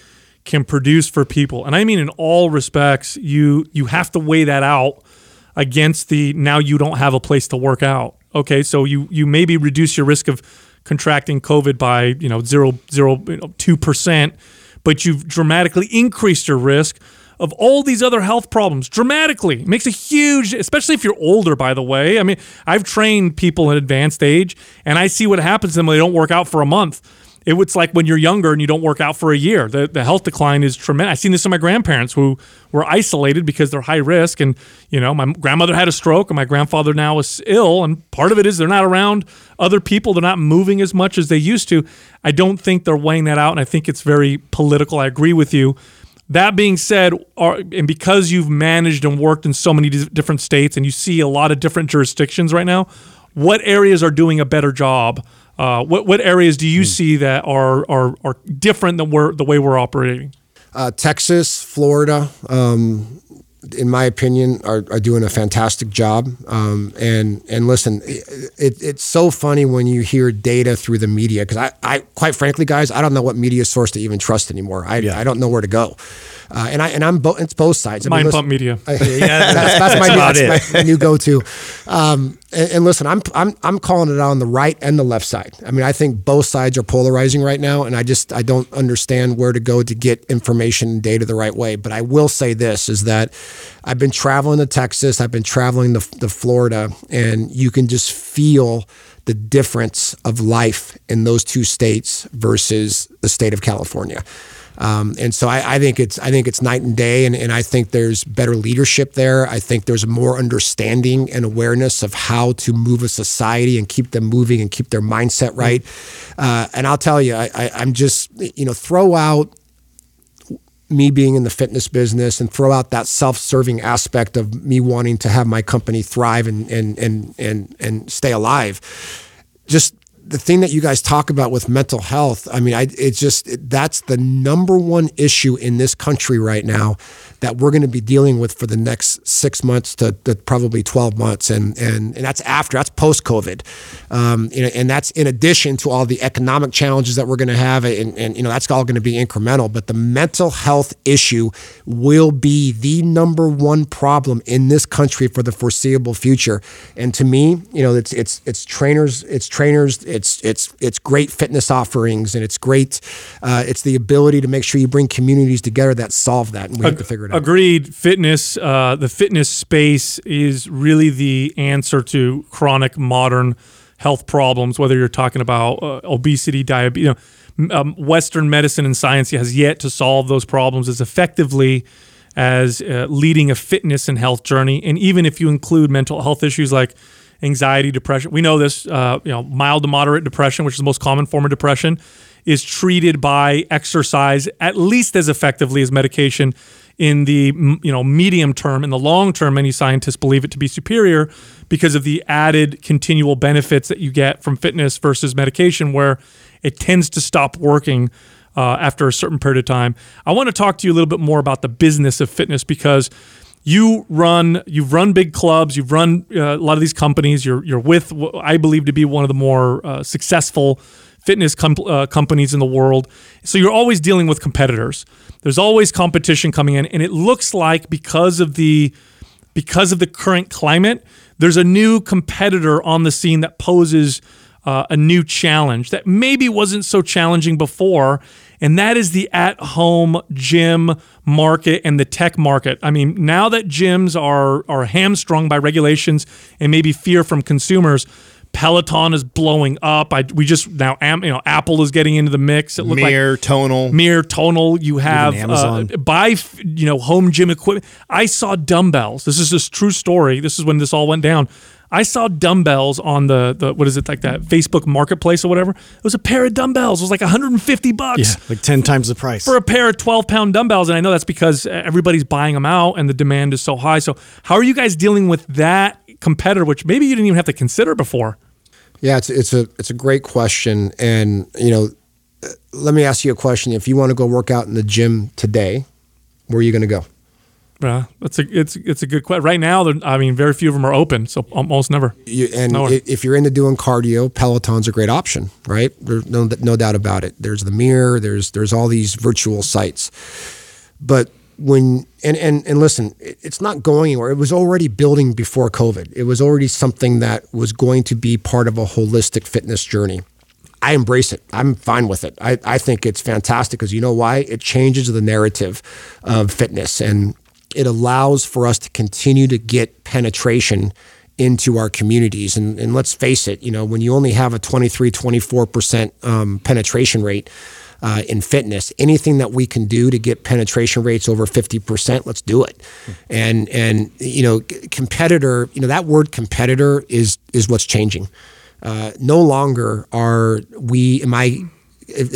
can produce for people, and I mean in all respects, you you have to weigh that out against the now you don't have a place to work out. Okay, so you you maybe reduce your risk of contracting COVID by you know zero zero two percent, but you've dramatically increased your risk of all these other health problems dramatically. It makes a huge, especially if you're older, by the way. I mean, I've trained people in advanced age and I see what happens to them when they don't work out for a month. It was like when you're younger and you don't work out for a year. The, the health decline is tremendous. I've seen this in my grandparents who were isolated because they're high risk. And, you know, my grandmother had a stroke and my grandfather now is ill. And part of it is they're not around other people. They're not moving as much as they used to. I don't think they're weighing that out. And I think it's very political. I agree with you. That being said, are, and because you've managed and worked in so many di- different states and you see a lot of different jurisdictions right now, what areas are doing a better job? Uh, what what areas do you see that are are are different than we're the way we're operating? uh, Texas, Florida, um, in my opinion, are, are doing a fantastic job. Um, and and listen, it, it's so funny when you hear data through the media because I, I, quite frankly, guys, I don't know what media source to even trust anymore. I, I don't know where to go. Uh, and I and I'm bo- it's both sides. I mean, Mind listen- pump media. I- that's, that's my, new, about that's my new go-to. Um, and, and listen, I'm I'm I'm calling it out on the right and the left side. I mean, I think both sides are polarizing right now, and I just I don't understand where to go to get information and data the right way. But I will say this: is that I've been traveling to Texas, I've been traveling to, to Florida, and you can just feel the difference of life in those two states versus the state of California. Um, and so I, I think it's I think it's night and day, and, and I think there's better leadership there. I think there's more understanding and awareness of how to move a society and keep them moving and keep their mindset right. Uh, and I'll tell you, I, I, I'm just you know throw out me being in the fitness business and throw out that self-serving aspect of me wanting to have my company thrive and and and and, and stay alive. Just the thing that you guys talk about with mental health, I mean, I it's just that's the number one issue in this country right now that we're going to be dealing with for the next six months to, to probably twelve months, and and and that's after that's post COVID, um, you know, and that's in addition to all the economic challenges that we're going to have, and, and you know that's all going to be incremental. But the mental health issue will be the number one problem in this country for the foreseeable future. And to me, you know, it's it's it's trainers, it's trainers it's it's it's great fitness offerings, and it's great. Uh, it's the ability to make sure you bring communities together that solve that, and we have to figure it out. Agreed. Fitness, uh, the fitness space is really the answer to chronic modern health problems. Whether you're talking about uh, obesity, diabetes, you know, um, Western medicine and science has yet to solve those problems as effectively as uh, leading a fitness and health journey. And even if you include mental health issues like anxiety, depression, we know this. Uh, you know, mild to moderate depression, which is the most common form of depression, is treated by exercise at least as effectively as medication. In the you know medium term, in the long term, many scientists believe it to be superior because of the added continual benefits that you get from fitness versus medication, where it tends to stop working uh, after a certain period of time. I want to talk to you a little bit more about the business of fitness because you run you've run big clubs you've run uh, a lot of these companies. You're you're with I believe to be one of the more uh, successful fitness com- uh, companies in the world. So you're always dealing with competitors there's always competition coming in and it looks like because of the because of the current climate there's a new competitor on the scene that poses uh, a new challenge that maybe wasn't so challenging before, and that is the at home gym market and the tech market. I mean, now that gyms are, are hamstrung by regulations and maybe fear from consumers, Peloton is blowing up. I we just now am you know Apple is getting into the mix. It Mirror, like Tonal, Mirror, Tonal. You have uh, buy you know home gym equipment. I saw dumbbells. This is this true story. This is when this all went down. I saw dumbbells on the, the what is it like that Facebook Marketplace or whatever. It was a pair of dumbbells. It was like 150 bucks. Yeah, like 10 times the price for a pair of 12 pound dumbbells. And I know that's because everybody's buying them out and the demand is so high. So how are you guys dealing with that competitor, which maybe you didn't even have to consider before? Yeah, it's it's a it's a great question, and you know, let me ask you a question. If you want to go work out in the gym today, where are you going to go? Yeah, that's a it's it's a good question. Right now, I mean, very few of them are open, so almost never. You, and Nowhere. if you're into doing cardio, Peloton's a great option, right? There's no no doubt about it. There's the mirror. There's there's all these virtual sites, but when and and and listen, it's not going anywhere. It was already building before COVID. It was already something that was going to be part of a holistic fitness journey. I embrace it. I'm fine with it. I, I think it's fantastic because you know why? It changes the narrative of fitness. And it allows for us to continue to get penetration into our communities. And, and let's face it, you know, when you only have a 23, 24% um, penetration rate uh, in fitness, anything that we can do to get penetration rates over 50%, let's do it. And, and, you know, competitor, you know, that word competitor is, is what's changing. Uh, no longer are we, am I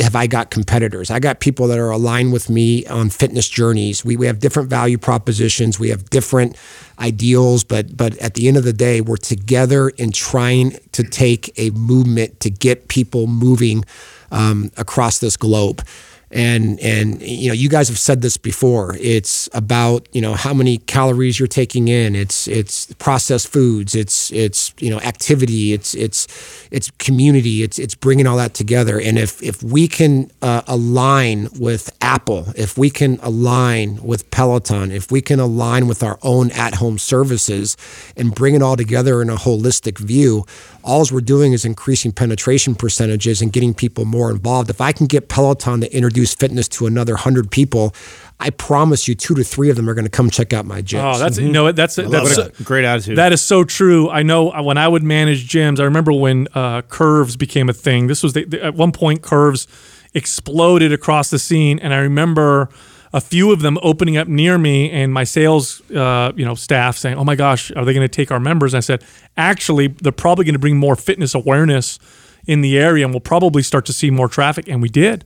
have I got competitors? I got people that are aligned with me on fitness journeys. We, we have different value propositions. We have different ideals, but but at the end of the day, we're together in trying to take a movement to get people moving um, across this globe and and you know you guys have said this before. It's about you know how many calories you're taking in. It's it's processed foods. It's it's you know activity. It's it's it's community. It's it's bringing all that together. And if if we can uh, align with Apple if we can align with Peloton if we can align with our own at-home services and bring it all together in a holistic view all we're doing is increasing penetration percentages and getting people more involved. If I can get Peloton to introduce fitness to another 100 people, I promise you, two to three of them are going to come check out my gym. Oh, that's mm-hmm. you know that's that's a great attitude. That is so true. I know when I would manage gyms, I remember when uh, curves became a thing. This was the, the, at one point curves exploded across the scene, and I remember a few of them opening up near me and my sales uh, you know staff saying oh my gosh are they going to take our members? And i said actually they're probably going to bring more fitness awareness in the area and we'll probably start to see more traffic. And we did.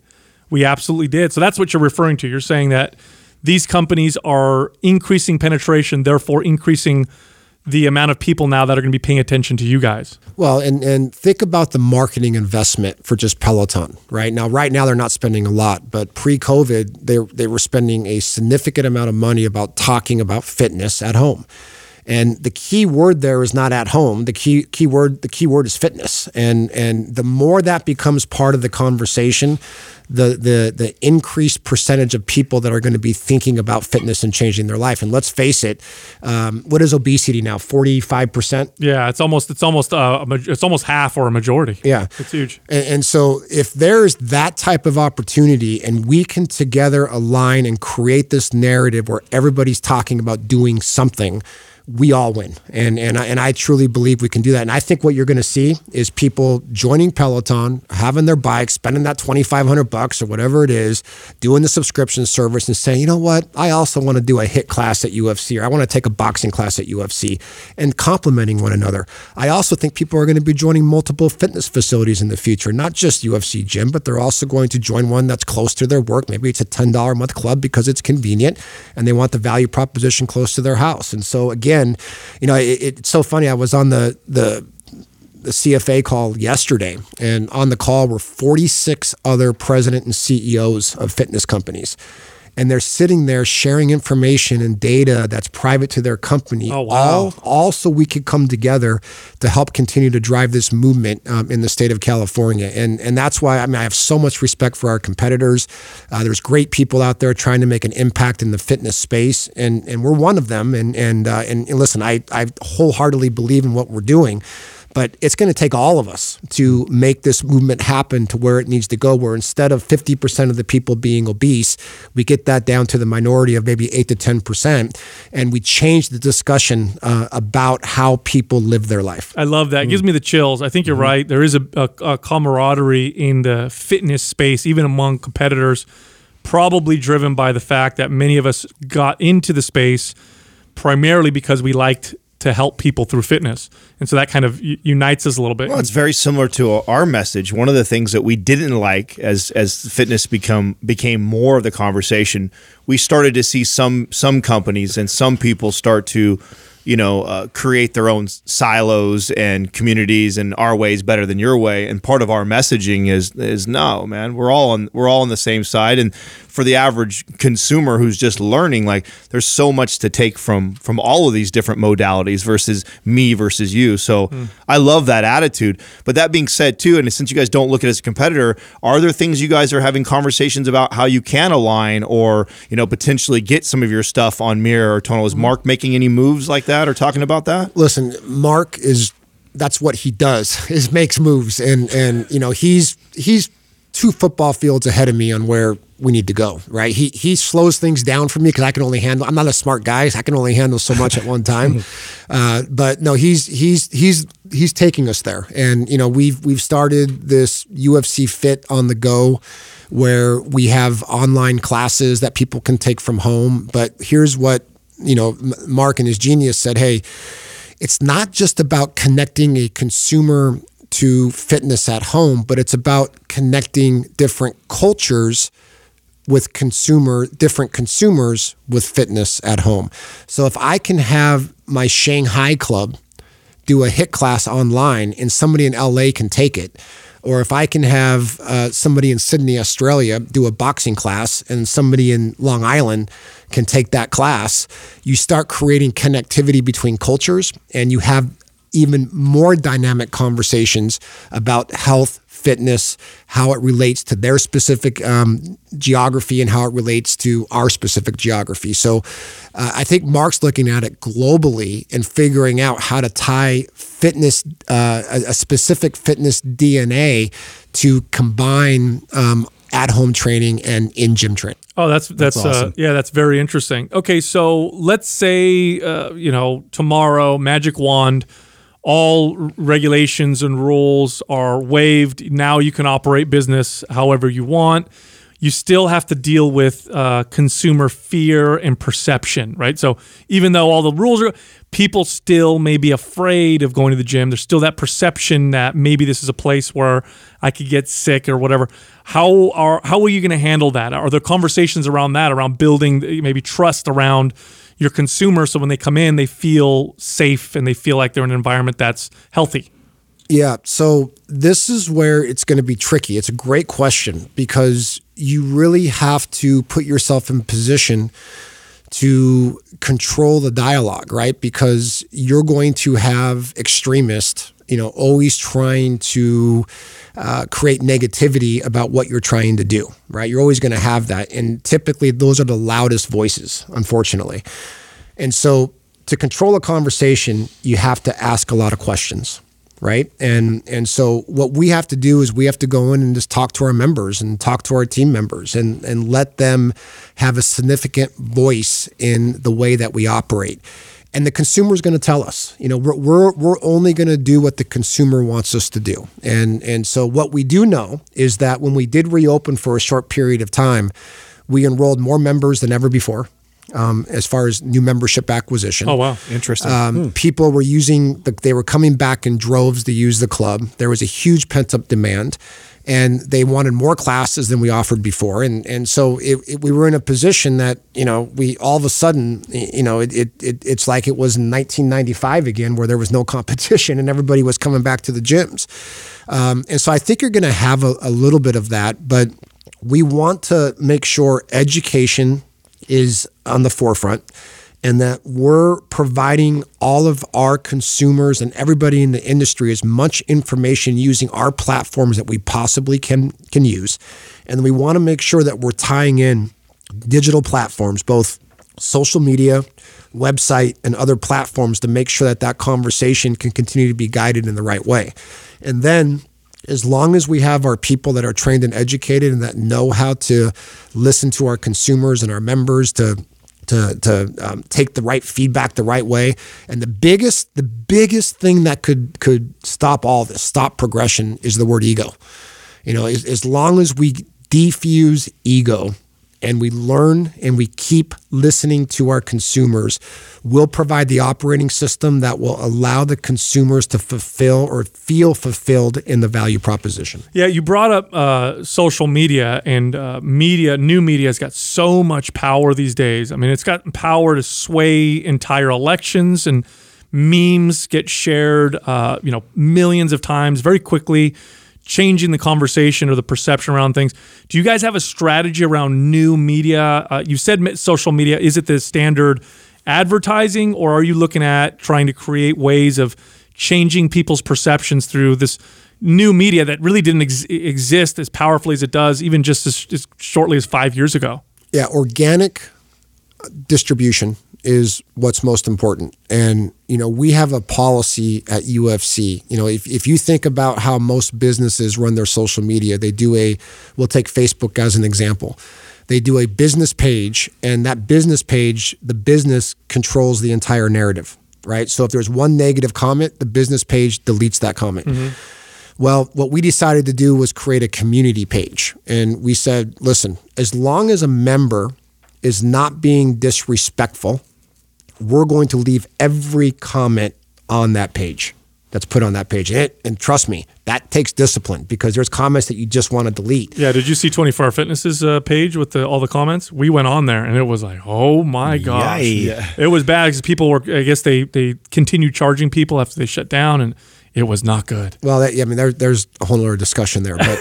We absolutely did. So that's what you're referring to. You're saying that these companies are increasing penetration therefore increasing the amount of people now that are going to be paying attention to you guys. Well, and and think about the marketing investment for just Peloton, right? Now right now they're not spending a lot, but pre-COVID they they were spending a significant amount of money about talking about fitness at home. And the key word there is not at home. The key key word the key word is fitness. And and the more that becomes part of the conversation, the the the increased percentage of people that are going to be thinking about fitness and changing their life. And let's face it, um, what is obesity now? Forty five percent. Yeah, it's almost it's almost uh, a it's almost half or a majority. Yeah, it's huge. And, and so if there's that type of opportunity, and we can together align and create this narrative where everybody's talking about doing something we all win. And and I, and I truly believe we can do that. And I think what you're going to see is people joining Peloton, having their bike, spending that 2500 bucks or whatever it is, doing the subscription service and saying, "You know what? I also want to do a HIIT class at UFC or I want to take a boxing class at UFC." And complementing one another. I also think people are going to be joining multiple fitness facilities in the future, not just UFC gym, but they're also going to join one that's close to their work. Maybe it's a $10 a month club because it's convenient and they want the value proposition close to their house. And so again, again, you know, it, it's so funny. I was on the the the CFA call yesterday, and on the call were 46 other president and CEOs of fitness companies and they're sitting there sharing information and data that's private to their company. Oh, wow. All, all so we could come together to help continue to drive this movement um, in the state of California. And, and that's why I mean, I have so much respect for our competitors. Uh, there's great people out there trying to make an impact in the fitness space, and, and we're one of them. And, and, uh, and, and listen, I, I wholeheartedly believe in what we're doing. But it's going to take all of us to make this movement happen to where it needs to go, where instead of 50% of the people being obese, we get that down to the minority of maybe 8 to 10%. And we change the discussion uh, about how people live their life. I love that. It gives me the chills. I think you're mm-hmm. right. There is a, a, a camaraderie in the fitness space, even among competitors, probably driven by the fact that many of us got into the space primarily because we liked to help people through fitness. And so that kind of unites us a little bit. Well, it's very similar to our message. One of the things that we didn't like as as fitness become became more of the conversation, we started to see some some companies and some people start to you know, uh, create their own silos and communities, and our way is better than your way. And part of our messaging is is no, man, we're all on we're all on the same side. And for the average consumer who's just learning, like there's so much to take from from all of these different modalities versus me versus you. So mm. I love that attitude. But that being said, too, and since you guys don't look at it as a competitor, are there things you guys are having conversations about how you can align or you know potentially get some of your stuff on Mirror or Tonal? Is hmm. Mark making any moves like that or talking about that? Listen, Mark is that's what he does is makes moves and and you know he's he's two football fields ahead of me on where we need to go, right? He he slows things down for me because I can only handle. I'm not a smart guy. So I can only handle so much at one time. Uh, but no, he's he's he's he's taking us there, and you know we've we've started this UFC Fit on the go, where we have online classes that people can take from home. But here's what you know, Mark and his genius said, hey. It's not just about connecting a consumer to fitness at home, but it's about connecting different cultures with consumer different consumers with fitness at home. So if I can have my Shanghai club do a HIIT class online and somebody in LA can take it, or if I can have uh, somebody in Sydney, Australia do a boxing class and somebody in Long Island can take that class, you start creating connectivity between cultures and you have even more dynamic conversations about health, fitness, how it relates to their specific um, geography, and how it relates to our specific geography. So uh, I think Mark's looking at it globally and figuring out how to tie fitness, uh, a, a, specific fitness DNA, to combine. Um, at home training and in gym training. Oh, that's that's, that's uh, awesome. uh, yeah, that's very interesting. Okay, so let's say uh, you know tomorrow, magic wand, all regulations and rules are waived. Now you can operate business however you want. You still have to deal with uh, consumer fear and perception, right? So even though all the rules are, people still may be afraid of going to the gym. There's still that perception that maybe this is a place where I could get sick or whatever. How are how are you going to handle that? Are there conversations around that, around building maybe trust around? Your consumer so when they come in they feel safe and they feel like they're in an environment that's healthy yeah so this is where it's going to be tricky it's a great question because you really have to put yourself in position to control the dialogue, right? Because you're going to have extremists, you know, always trying to uh, create negativity about what you're trying to do, right? You're always going to have that. And typically, those are the loudest voices, unfortunately. And so, to control a conversation, you have to ask a lot of questions right? And and so what we have to do is we have to go in and just talk to our members and talk to our team members and and let them have a significant voice in the way that we operate. And the consumer is going to tell us, you know, we're, we're, we're only going to do what the consumer wants us to do. And, and so what we do know is that when we did reopen for a short period of time, we enrolled more members than ever before um, as far as new membership acquisition. Oh wow, interesting. Um, hmm. People were using the, they were coming back in droves to use the club. There was a huge pent up demand, and they wanted more classes than we offered before. And and so it, it, we were in a position that you know we all of a sudden you know it, it, it's like it was in 1995 again, where there was no competition and everybody was coming back to the gyms. Um, and so I think you're going to have a, a little bit of that, but we want to make sure education is on the forefront and that we're providing all of our consumers and everybody in the industry as much information using our platforms that we possibly can can use. And we want to make sure that we're tying in digital platforms both social media website and other platforms to make sure that that conversation can continue to be guided in the right way. And then as long as we have our people that are trained and educated and that know how to listen to our consumers and our members to to, to um, take the right feedback the right way. And the biggest the biggest thing that could could stop all this stop progression is the word ego. You know as, as long as we defuse ego and we learn and we keep listening to our consumers, we'll provide the operating system that will allow the consumers to fulfill or feel fulfilled in the value proposition. Yeah, you brought up uh, social media and uh, media. New media has got so much power these days. I mean, it's got power to sway entire elections and memes get shared, uh, you know, millions of times very quickly changing the conversation or the perception around things. Do you guys have a strategy around new media? Uh, you said social media. Is it the standard advertising, or are you looking at trying to create ways of changing people's perceptions through this new media that really didn't ex- exist as powerfully as it does, even just as, as shortly as five years ago? Yeah, organic distribution is what's most important. And, you know, we have a policy at UFC. You know, if, if you think about how most businesses run their social media, they do a, we'll take Facebook as an example. They do a business page, and that business page, the business controls the entire narrative, right? So if there's one negative comment, the business page deletes that comment. Mm-hmm. Well, what we decided to do was create a community page. And we said, listen, as long as a member is not being disrespectful, we're going to leave every comment on that page that's put on that page. And, it, and trust me, that takes discipline because there's comments that you just want to delete. Yeah. Did you see 24 Hour Fitness's uh, page with the, all the comments? We went on there and it was like, oh my gosh. Yeah. It was bad because people were, I guess they, they continued charging people after they shut down and it was not good. Well, that, I mean, there, there's a whole other discussion there, but,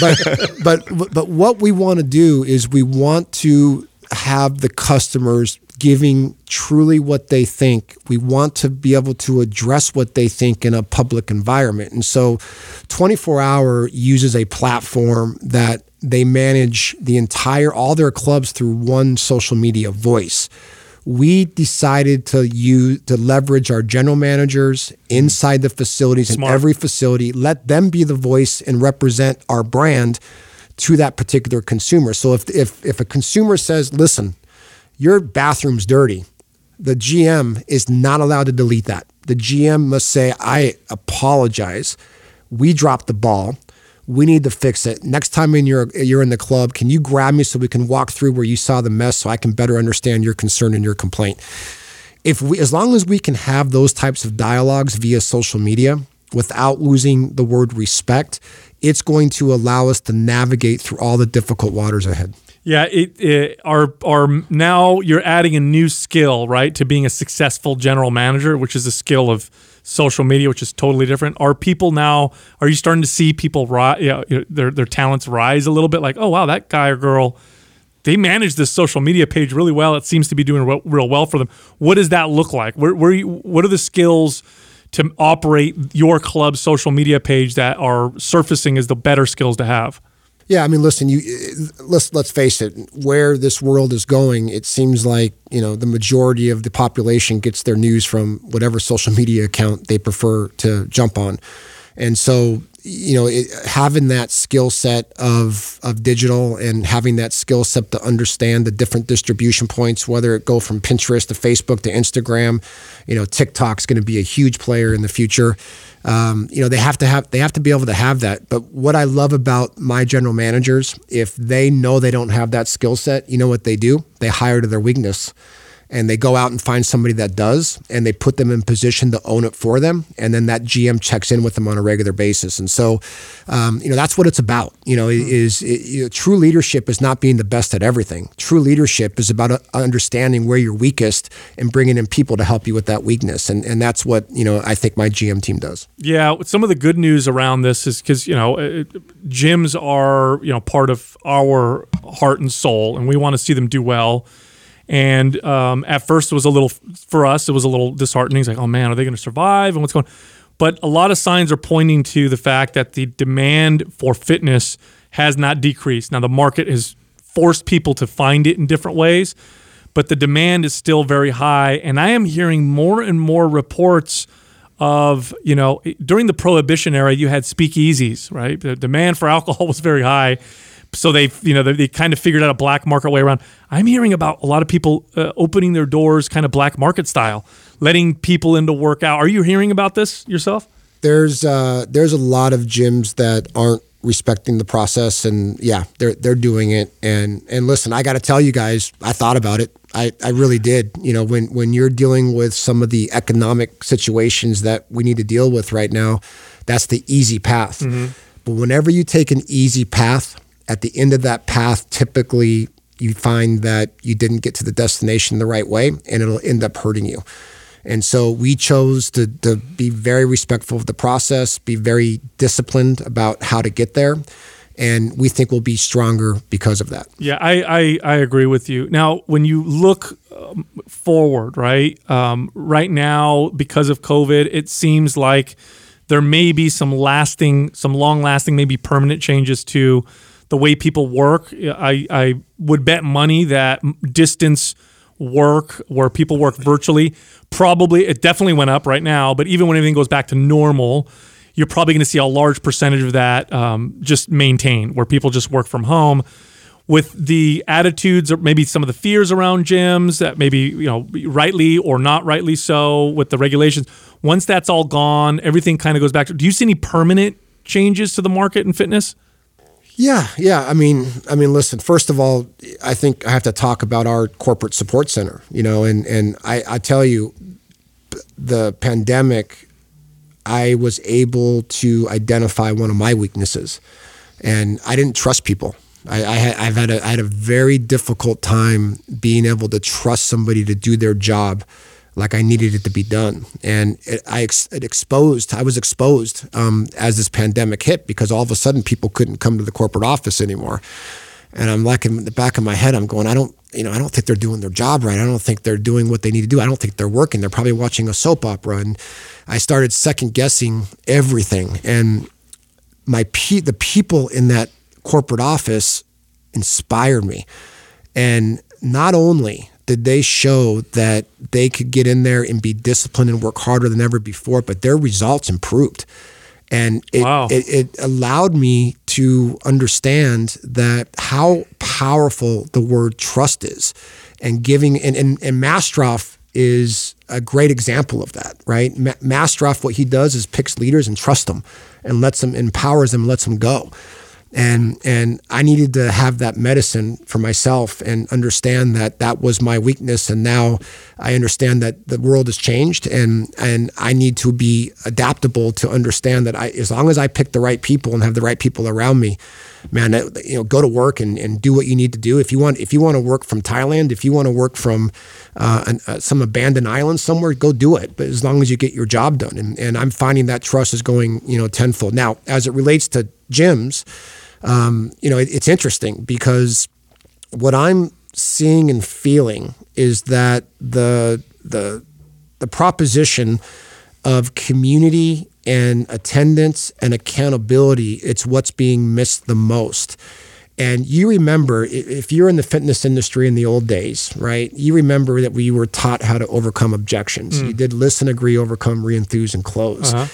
but, but, but what we want to do is we want to have the customers giving truly what they think. We want to be able to address what they think in a public environment. And so 24 Hour uses a platform that they manage the entire, all their clubs through one social media voice. We decided to use to leverage our general managers inside the facilities Smart. in every facility, let them be the voice and represent our brand to that particular consumer. So if if if a consumer says, "Listen, your bathroom's dirty, the GM is not allowed to delete that. The GM must say, I apologize. We dropped the ball. We need to fix it. Next time in your, you're in the club, can you grab me so we can walk through where you saw the mess so I can better understand your concern and your complaint? If we, as long as we can have those types of dialogues via social media without losing the word respect, it's going to allow us to navigate through all the difficult waters ahead. Yeah, it, it are are now you're adding a new skill, right, to being a successful general manager, which is a skill of social media, which is totally different. Are people now? Are you starting to see people rise? You know, their their talents rise a little bit? Like, oh wow, that guy or girl they manage this social media page really well. It seems to be doing real, well for them. What does that look like? Where, where you, what are the skills to operate your club's social media page that are surfacing as the better skills to have? Yeah, I mean, listen, you let's let's face it. Where this world is going, it seems like you know the majority of the population gets their news from whatever social media account they prefer to jump on, and so you know, it, having that skill set of of digital and having that skill set to understand the different distribution points, whether it go from Pinterest to Facebook to Instagram, you know, TikTok's going to be a huge player in the future. Um, you know, they have to have they have to be able to have that. But what I love about my general managers, if they know they don't have that skill set, you know what they do? They hire to their weakness and they go out and find somebody that does and they put them in position to own it for them and then that gm checks in with them on a regular basis. And so um, you know that's what it's about. You know mm-hmm. is it, you know, true leadership is not being the best at everything. True leadership is about uh, understanding where you're weakest and bringing in people to help you with that weakness. And and that's what you know i think my gm team does. Yeah some of the good news around this is because you know gyms are you know part of our heart and soul and we want to see them do well and um, at first, it was a little for us. It was a little disheartening. It's like, oh man, are they going to survive? And what's going? But a lot of signs are pointing to the fact that the demand for fitness has not decreased. Now the market has forced people to find it in different ways, but the demand is still very high. And I am hearing more and more reports of you know during the prohibition era, you had speakeasies, right? The demand for alcohol was very high so they you know they, they, kind of figured out a black market way around. I'm hearing about a lot of people uh, opening their doors kind of black market style, letting people into work out. Are you hearing about this yourself? There's uh, there's a lot of gyms that aren't respecting the process, and yeah, they're they're doing it. And and listen, I got to tell you guys, I thought about it. I, I really did. You know, when when you're dealing with some of the economic situations that we need to deal with right now, that's the easy path. Mm-hmm. But whenever you take an easy path at the end of that path, typically you find that you didn't get to the destination the right way and it'll end up hurting you. And so we chose to, to be very respectful of the process, be very disciplined about how to get there. And we think we'll be stronger because of that. Yeah, I, I, I agree with you. Now, when you look um, forward, right, um, right now, because of COVID, it seems like there may be some lasting, some long lasting, maybe permanent changes to the way people work. I, I would bet money that distance work where people work virtually probably it definitely went up right now but even when everything goes back to normal you're probably going to see a large percentage of that um, just maintain where people just work from home with the attitudes or maybe some of the fears around gyms that maybe you know rightly or not rightly so with the regulations once that's all gone everything kind of goes back to do you see any permanent changes to the market in fitness yeah, yeah. I mean, I mean, listen. First of all, I think I have to talk about our corporate support center. You know, and and I, I tell you, the pandemic, I was able to identify one of my weaknesses, and I didn't trust people. I, I have had a, I had a very difficult time being able to trust somebody to do their job like I needed it to be done. And it, I it exposed, I was exposed um, as this pandemic hit because all of a sudden people couldn't come to the corporate office anymore. And I'm like in the back of my head, I'm going, I don't, you know, I don't think they're doing their job right. I don't think they're doing what they need to do. I don't think they're working. They're probably watching a soap opera. And I started second guessing everything. And my pe- the people in that corporate office inspired me. And not only did they show that they could get in there and be disciplined and work harder than ever before, but their results improved. And it, wow. it, it, allowed me to understand that how powerful the word trust is and giving, and, and, and Mastrov is a great example of that, right? Ma- Mastrov, what he does is picks leaders and trusts them and lets them, empowers them, lets them go and and I needed to have that medicine for myself and understand that that was my weakness. And now I understand that the world has changed and and I need to be adaptable to understand that I as long as I pick the right people and have the right people around me man you know go to work and, and do what you need to do. If you want if you want to work from Thailand if you want to work from uh, an, uh, some abandoned island somewhere go do it. But as long as you get your job done. And, and I'm finding that trust is going you know tenfold. Now as it relates to gyms um, you know, it, it's interesting because what I'm seeing and feeling is that the the the proposition of community and attendance and accountability it's what's being missed the most and you remember if you're in the fitness industry in the old days right you remember that we were taught how to overcome objections mm. you did listen agree overcome re-enthuse and close uh-huh.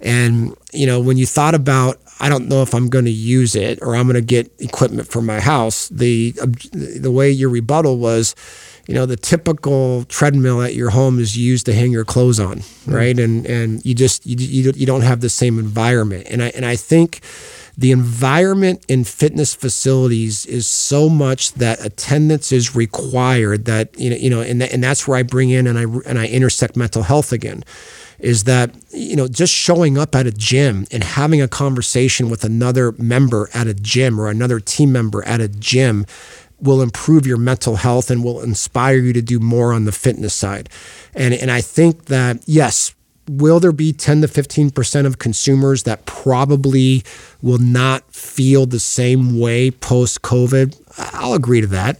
and you know when you thought about I don't know if I'm going to use it or I'm going to get equipment for my house. The the way your rebuttal was, you know, the typical treadmill at your home is used to hang your clothes on, mm. right? And and you just you, you you don't have the same environment. And I and I think the environment in fitness facilities is so much that attendance is required that you know you know and, and that's where I bring in and I and I intersect mental health again is that you know just showing up at a gym and having a conversation with another member at a gym or another team member at a gym will improve your mental health and will inspire you to do more on the fitness side. And and I think that yes, will there be 10 to 15% of consumers that probably will not feel the same way post COVID? I'll agree to that.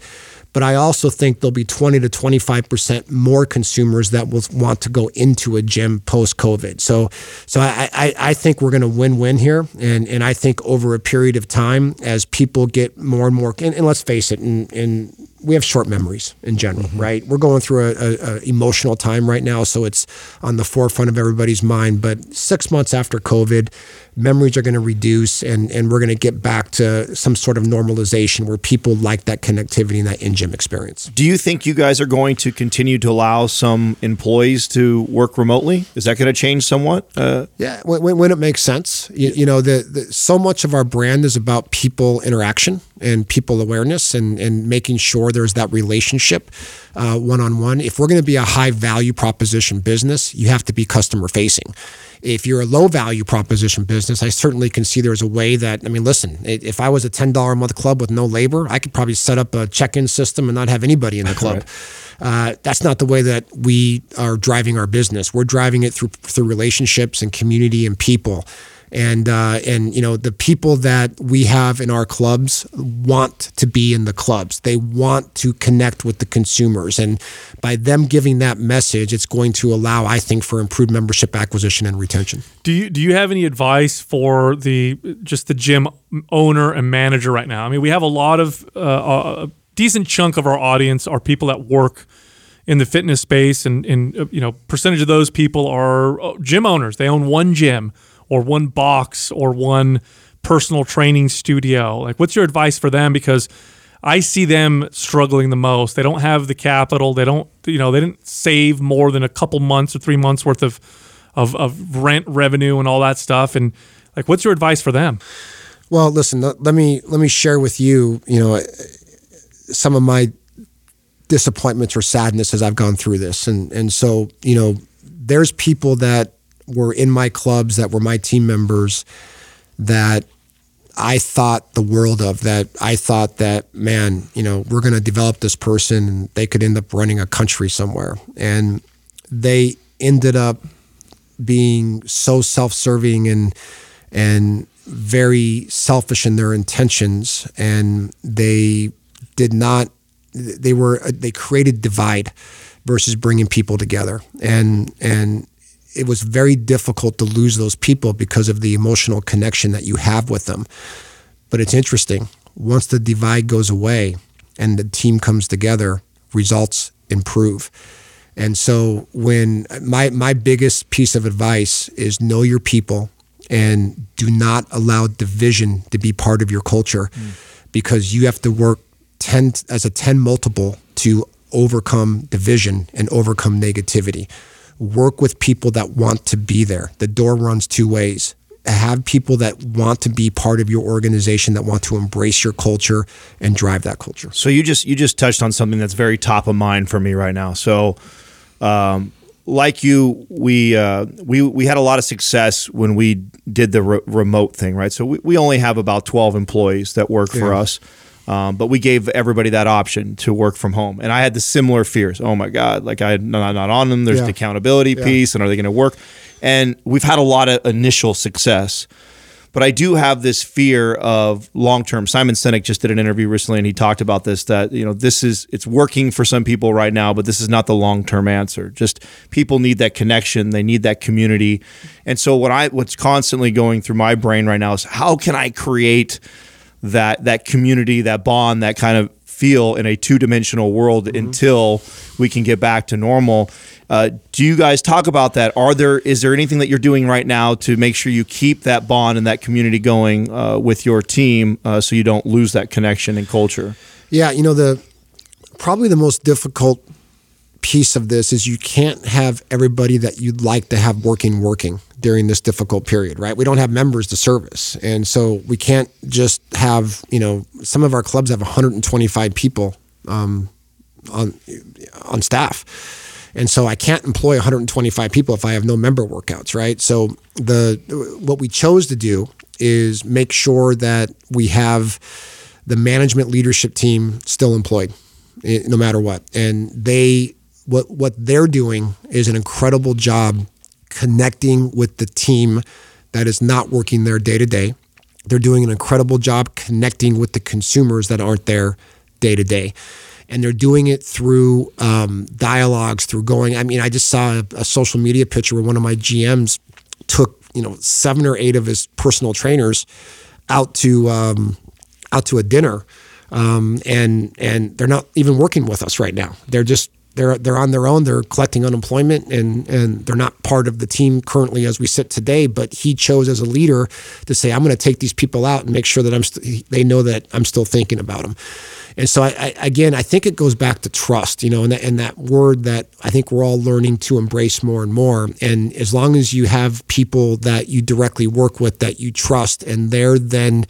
But I also think there'll be 20 to 25% more consumers that will want to go into a gym post COVID. So, so I, I, I think we're going to win win here. And, and I think over a period of time, as people get more and more, and, and let's face it, in, we have short memories in general, mm-hmm. right? We're going through a, a, a, emotional time right now, so it's on the forefront of everybody's mind. But six months after COVID, memories are going to reduce, and and we're going to get back to some sort of normalization where people like that connectivity and that in gym experience. Do you think you guys are going to continue to allow some employees to work remotely? Is that going to change somewhat? Uh, yeah, when, when, it makes sense. You, you know, the, the so much of our brand is about people interaction and people awareness and, and making sure there's that relationship one on one. If we're going to be a high value proposition business, you have to be customer facing. If you're a low value proposition business, I certainly can see there's a way that, I mean, listen, if I was a $10 a month club with no labor, I could probably set up a check in system and not have anybody in the club. right. Uh, that's not the way that we are driving our business. We're driving it through through relationships and community and people and uh, and you know the people that we have in our clubs want to be in the clubs. They want to connect with the consumers, and by them giving that message, it's going to allow, I think, for improved membership acquisition and retention. Do you do you have any advice for the just the gym owner and manager right now? I mean, we have a lot of uh, a decent chunk of our audience are people that work in the fitness space and, and uh, you know percentage of those people are uh, gym owners they own one gym or one box or one personal training studio? Like, what's your advice for them? Because I see them struggling the most. They don't have the capital. They don't, you know, they didn't save more than a couple months or three months worth of, of, of rent revenue and all that stuff. And like, what's your advice for them? Well, listen, let me let me share with you, you know, some of my disappointments or sadness as I've gone through this, and and so you know, there's people that were in my clubs that were my team members that I thought the world of that I thought that man, you know, we're going to develop this person and they could end up running a country somewhere. And they ended up being so self-serving and and very selfish in their intentions and they did not they were they created divide versus bringing people together. And and it was very difficult to lose those people because of the emotional connection that you have with them. But it's interesting. Once the divide goes away and the team comes together, results improve. And so when my my biggest piece of advice is know your people and do not allow division to be part of your culture mm. because you have to work 10 as a 10 multiple to overcome division and overcome negativity work with people that want to be there. The door runs two ways. Have people that want to be part of your organization that want to embrace your culture and drive that culture. So you just you just touched on something that's very top of mind for me right now. So um, like you, we uh, we we had a lot of success when we did the re- remote thing, right? So we, we only have about twelve employees that work yeah. for us. Um, but we gave everybody that option to work from home. And I had the similar fears. Oh my God, like I'm not, not on them. There's yeah. the accountability yeah. piece, and are they going to work? And we've had a lot of initial success. but I do have this fear of long term. Simon Sinek just did an interview recently, and he talked about this that you know this is it's working for some people right now, but this is not the long term answer. Just people need that connection, they need that community, and so what I what's constantly going through my brain right now is how can I create that that community, that bond, that kind of feel in a two dimensional world mm-hmm. until we can get back to normal. Uh, do you guys talk about that? Are there is there anything that you're doing right now to make sure you keep that bond and that community going uh, with your team uh, so you don't lose that connection and culture? Yeah, you know the probably the most difficult piece of this is you can't have everybody that you'd like to have working working during this difficult period, right? We don't have members to service. And so we can't just have, you know, some of our clubs have 125 people um, on on staff. And so I can't employ 125 people if I have no member workouts, right? So the what we chose to do is make sure that we have the management leadership team still employed eh, no matter what. And they what what they're doing is an incredible job connecting with the team that is not working there day to day. They're doing an incredible job connecting with the consumers that aren't there day to day. And they're doing it through um, dialogues, through going. I mean, I just saw a, a social media picture where one of my GMs took, you know, seven or eight of his personal trainers out to um, out to a dinner, um, and and they're not even working with us right now. They're just they're they're on their own. They're collecting unemployment, and and they're not part of the team currently as we sit today. But he chose as a leader to say, "I'm going to take these people out and make sure that I'm st- they know that I'm still thinking about them." And so, I, I, again, I think it goes back to trust, you know, and that, and that word that I think we're all learning to embrace more and more. And as long as you have people that you directly work with that you trust, and they're then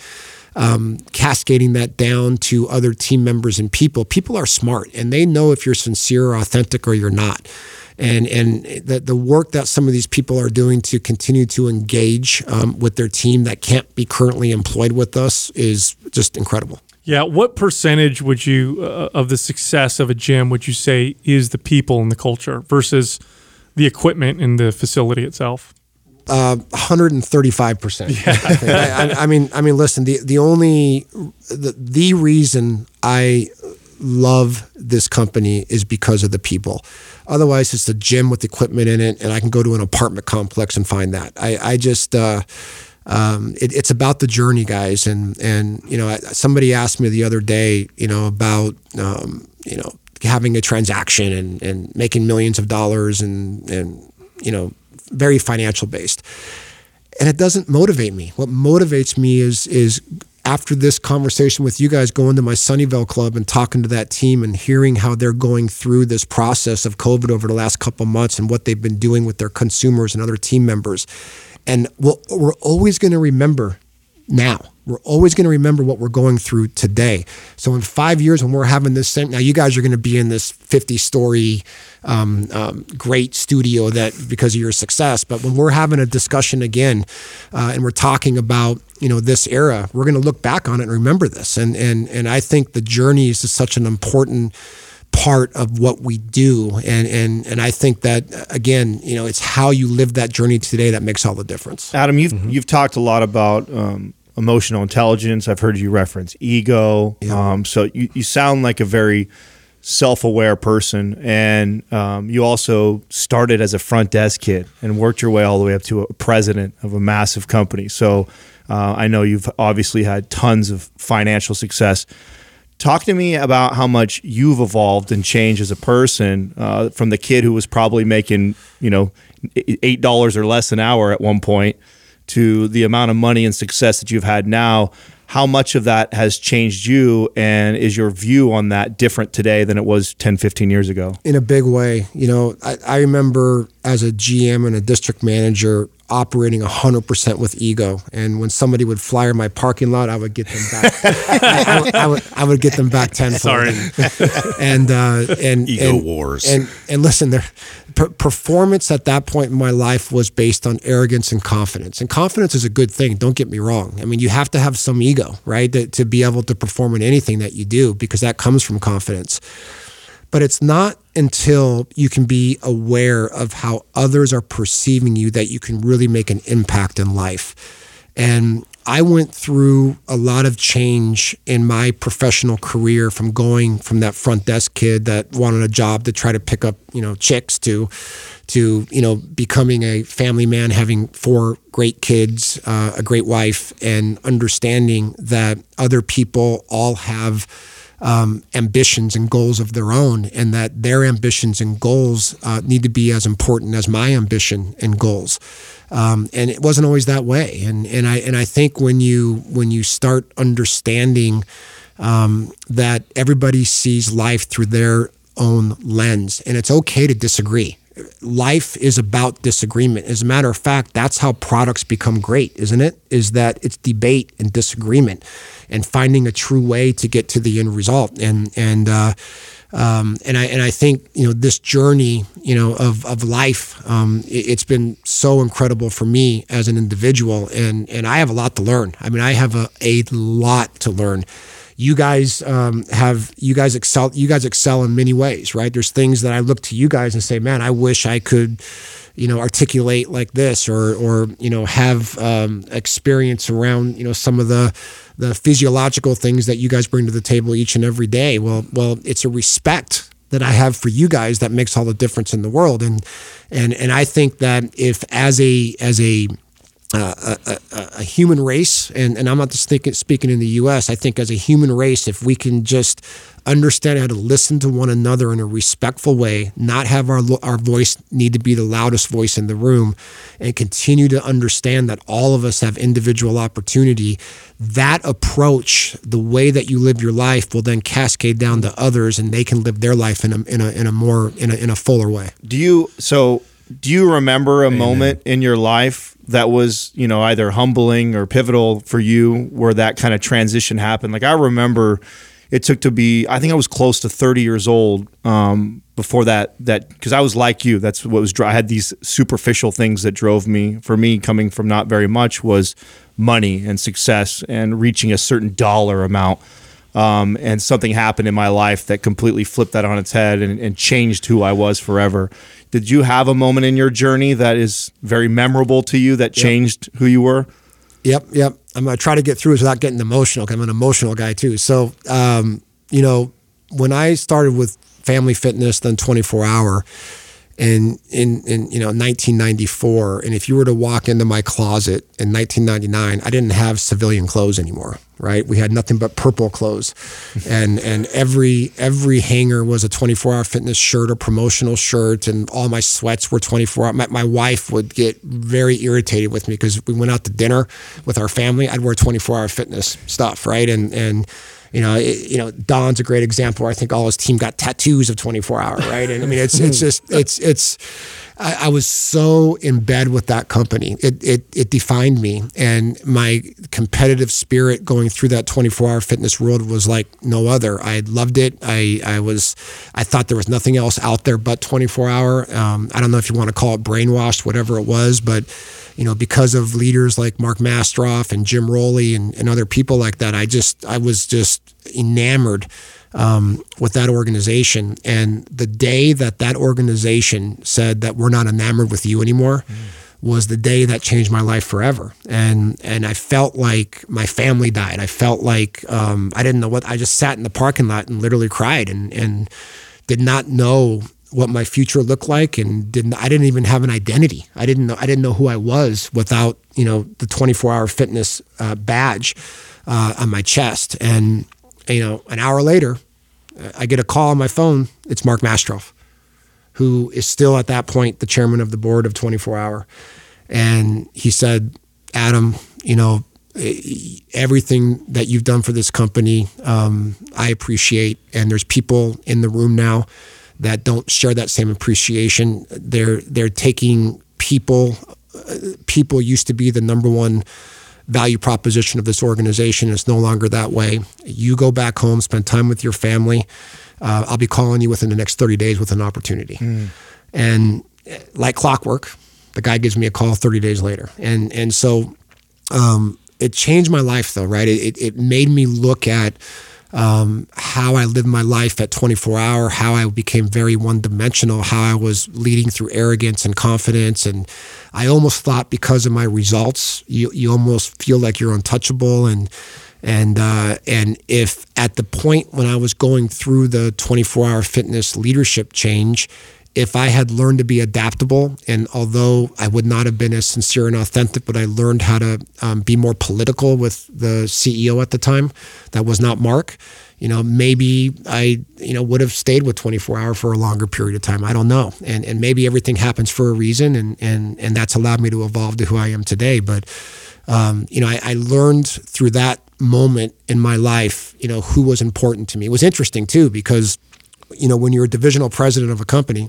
um, cascading that down to other team members and people. People are smart and they know if you're sincere or authentic or you're not. And and the, the work that some of these people are doing to continue to engage um, with their team that can't be currently employed with us is just incredible. Yeah, what percentage would you uh, of the success of a gym would you say is the people and the culture versus the equipment and the facility itself? Uh, 135 percent. Yeah. I, I, I, mean, I mean, listen. The the only the, the reason I love this company is because of the people. Otherwise, it's a gym with equipment in it, and I can go to an apartment complex and find that. I I just. Uh, um, it, it's about the journey, guys, and and you know somebody asked me the other day, you know, about um, you know having a transaction and, and making millions of dollars and and you know very financial based. And it doesn't motivate me. What motivates me is is after this conversation with you guys going to my Sunnyvale club and talking to that team and hearing how they're going through this process of COVID over the last couple months and what they've been doing with their consumers and other team members. And we we are always going to remember now. We're always going to remember what we're going through today. So in five years, when we're having this same, now you guys are going to be in this 50 story um, um, great studio that because of your success. But when we're having a discussion again, uh, and we're talking about you know this era, we're going to look back on it and remember this. And and and I think the journey is such an important part of what we do and and and I think that again you know it's how you live that journey today that makes all the difference Adam you've mm-hmm. you've talked a lot about um, emotional intelligence I've heard you reference ego yeah. um, so you, you sound like a very self-aware person and um, you also started as a front desk kid and worked your way all the way up to a president of a massive company so uh, I know you've obviously had tons of financial success Talk to me about how much you've evolved and changed as a person uh, from the kid who was probably making, you know, eight dollars or less an hour at one point to the amount of money and success that you've had now. How much of that has changed you, and is your view on that different today than it was 10, 15 years ago? In a big way. You know, I, I remember as a GM and a district manager, operating 100% with ego. And when somebody would flyer my parking lot, I would get them back. I, I, would, I, would, I, would, get them back tenfold. Sorry. and, uh, and, ego and, wars. And, and listen, there, performance at that point in my life was based on arrogance and confidence. And confidence is a good thing. Don't get me wrong. I mean, you have to have some ego, right? To, to be able to perform in anything that you do because that comes from confidence. But it's not until you can be aware of how others are perceiving you that you can really make an impact in life. And I went through a lot of change in my professional career from going from that front desk kid that wanted a job to try to pick up, you know, chicks to to, you know, becoming a family man, having four great kids, uh, a great wife, and understanding that other people all have um, ambitions and goals of their own, and that their ambitions and goals uh, need to be as important as my ambition and goals. Um, and it wasn't always that way. And and I and I think when you when you start understanding um, that everybody sees life through their own lens, and it's okay to disagree. Life is about disagreement. As a matter of fact, that's how products become great, isn't it? Is that it's debate and disagreement, and finding a true way to get to the end result. And and uh, um, and I and I think you know this journey you know of of life um, it, has been so incredible for me as an individual and and I have a lot to learn. I mean I have a, a lot to learn. You guys um, have you guys excel you guys excel in many ways, right? There's things that I look to you guys and say, man, I wish I could you know articulate like this or or you know have um, experience around you know some of the the physiological things that you guys bring to the table each and every day. Well, well, it's a respect that I have for you guys that makes all the difference in the world. And and and I think that if as a as a uh, a, a, a, human race, and, and I'm not just thinking, speaking in the U.S. I think as a human race, if we can just understand how to listen to one another in a respectful way, not have our our voice need to be the loudest voice in the room, and continue to understand that all of us have individual opportunity. That approach, the way that you live your life, will then cascade down to others, and they can live their life in a in a in a more in a in a fuller way. Do you so? Do you remember a Amen. moment in your life that was, you know, either humbling or pivotal for you where that kind of transition happened? Like I remember it took to be I think I was close to 30 years old um, before that that because I was like you that's what was I had these superficial things that drove me for me coming from not very much was money and success and reaching a certain dollar amount um, and something happened in my life that completely flipped that on its head and, and changed who I was forever. Did you have a moment in your journey that is very memorable to you that changed yep. who you were? Yep, yep. I'm gonna try to get through this without getting emotional. I'm an emotional guy too. So, um, you know, when I started with Family Fitness, then 24 Hour, and in in you know 1994, and if you were to walk into my closet in 1999, I didn't have civilian clothes anymore right? We had nothing but purple clothes, and and every every hanger was a 24 hour fitness shirt or promotional shirt, and all my sweats were 24 hour. My, my wife would get very irritated with me because we went out to dinner with our family. I'd wear 24 hour fitness stuff, right? And and you know, it, you know, Don's a great example. I think all his team got tattoos of 24 hour, right? And I mean, it's it's just it's it's I, I, was so in bed with that company. It, it, it defined me. And my competitive spirit going through that 24 hour fitness world was like no other. I loved it. I, I was, I thought there was nothing else out there but 24 hour. Um, I don't know if you want to call it brainwashed, whatever it was, but you know, because of leaders like Mark Mastrov and Jim Rowley and, and other people like that, I just, I was just enamored um, with that organization. And the day that that organization said that we're not enamored with you anymore mm. was the day that changed my life forever. And and I felt like my family died. I felt like um, I didn't know what. I just sat in the parking lot and literally cried and and did not know what my future looked like and didn't I didn't even have an identity. I didn't know I didn't know who I was without you know the 24 hour fitness uh, badge uh, on my chest and you know, an hour later, I get a call on my phone. It's Mark Mastrov, who is still at that point the chairman of the board of 24 Hour. And he said, Adam, you know, everything that you've done for this company, um, I appreciate. And there's people in the room now that don't share that same appreciation. They're they're taking people. Uh, people used to be the number one value proposition of this organization. It's no longer that way. You go back home, spend time with your family. Uh, I'll be calling you within the next 30 days with an opportunity. Mm. And uh, like clockwork, the guy gives me a call 30 days later. And, and so um, it changed my life, though, right? It, it made me look at um, how I lived my life at 24 hour, how I became very one dimensional, how I was leading through arrogance and confidence. And I almost thought because of my results, you, you almost feel like you're untouchable. And, and, uh, and if at the point when I was going through the 24 hour fitness leadership change, if I had learned to be adaptable, and although I would not have been as sincere and authentic, but I learned how to um, be more political with the CEO at the time, that was not Mark. You know, maybe I, you know, would have stayed with 24 Hour for a longer period of time. I don't know, and and maybe everything happens for a reason, and and and that's allowed me to evolve to who I am today. But um, you know, I, I learned through that moment in my life, you know, who was important to me. It was interesting too because, you know, when you're a divisional president of a company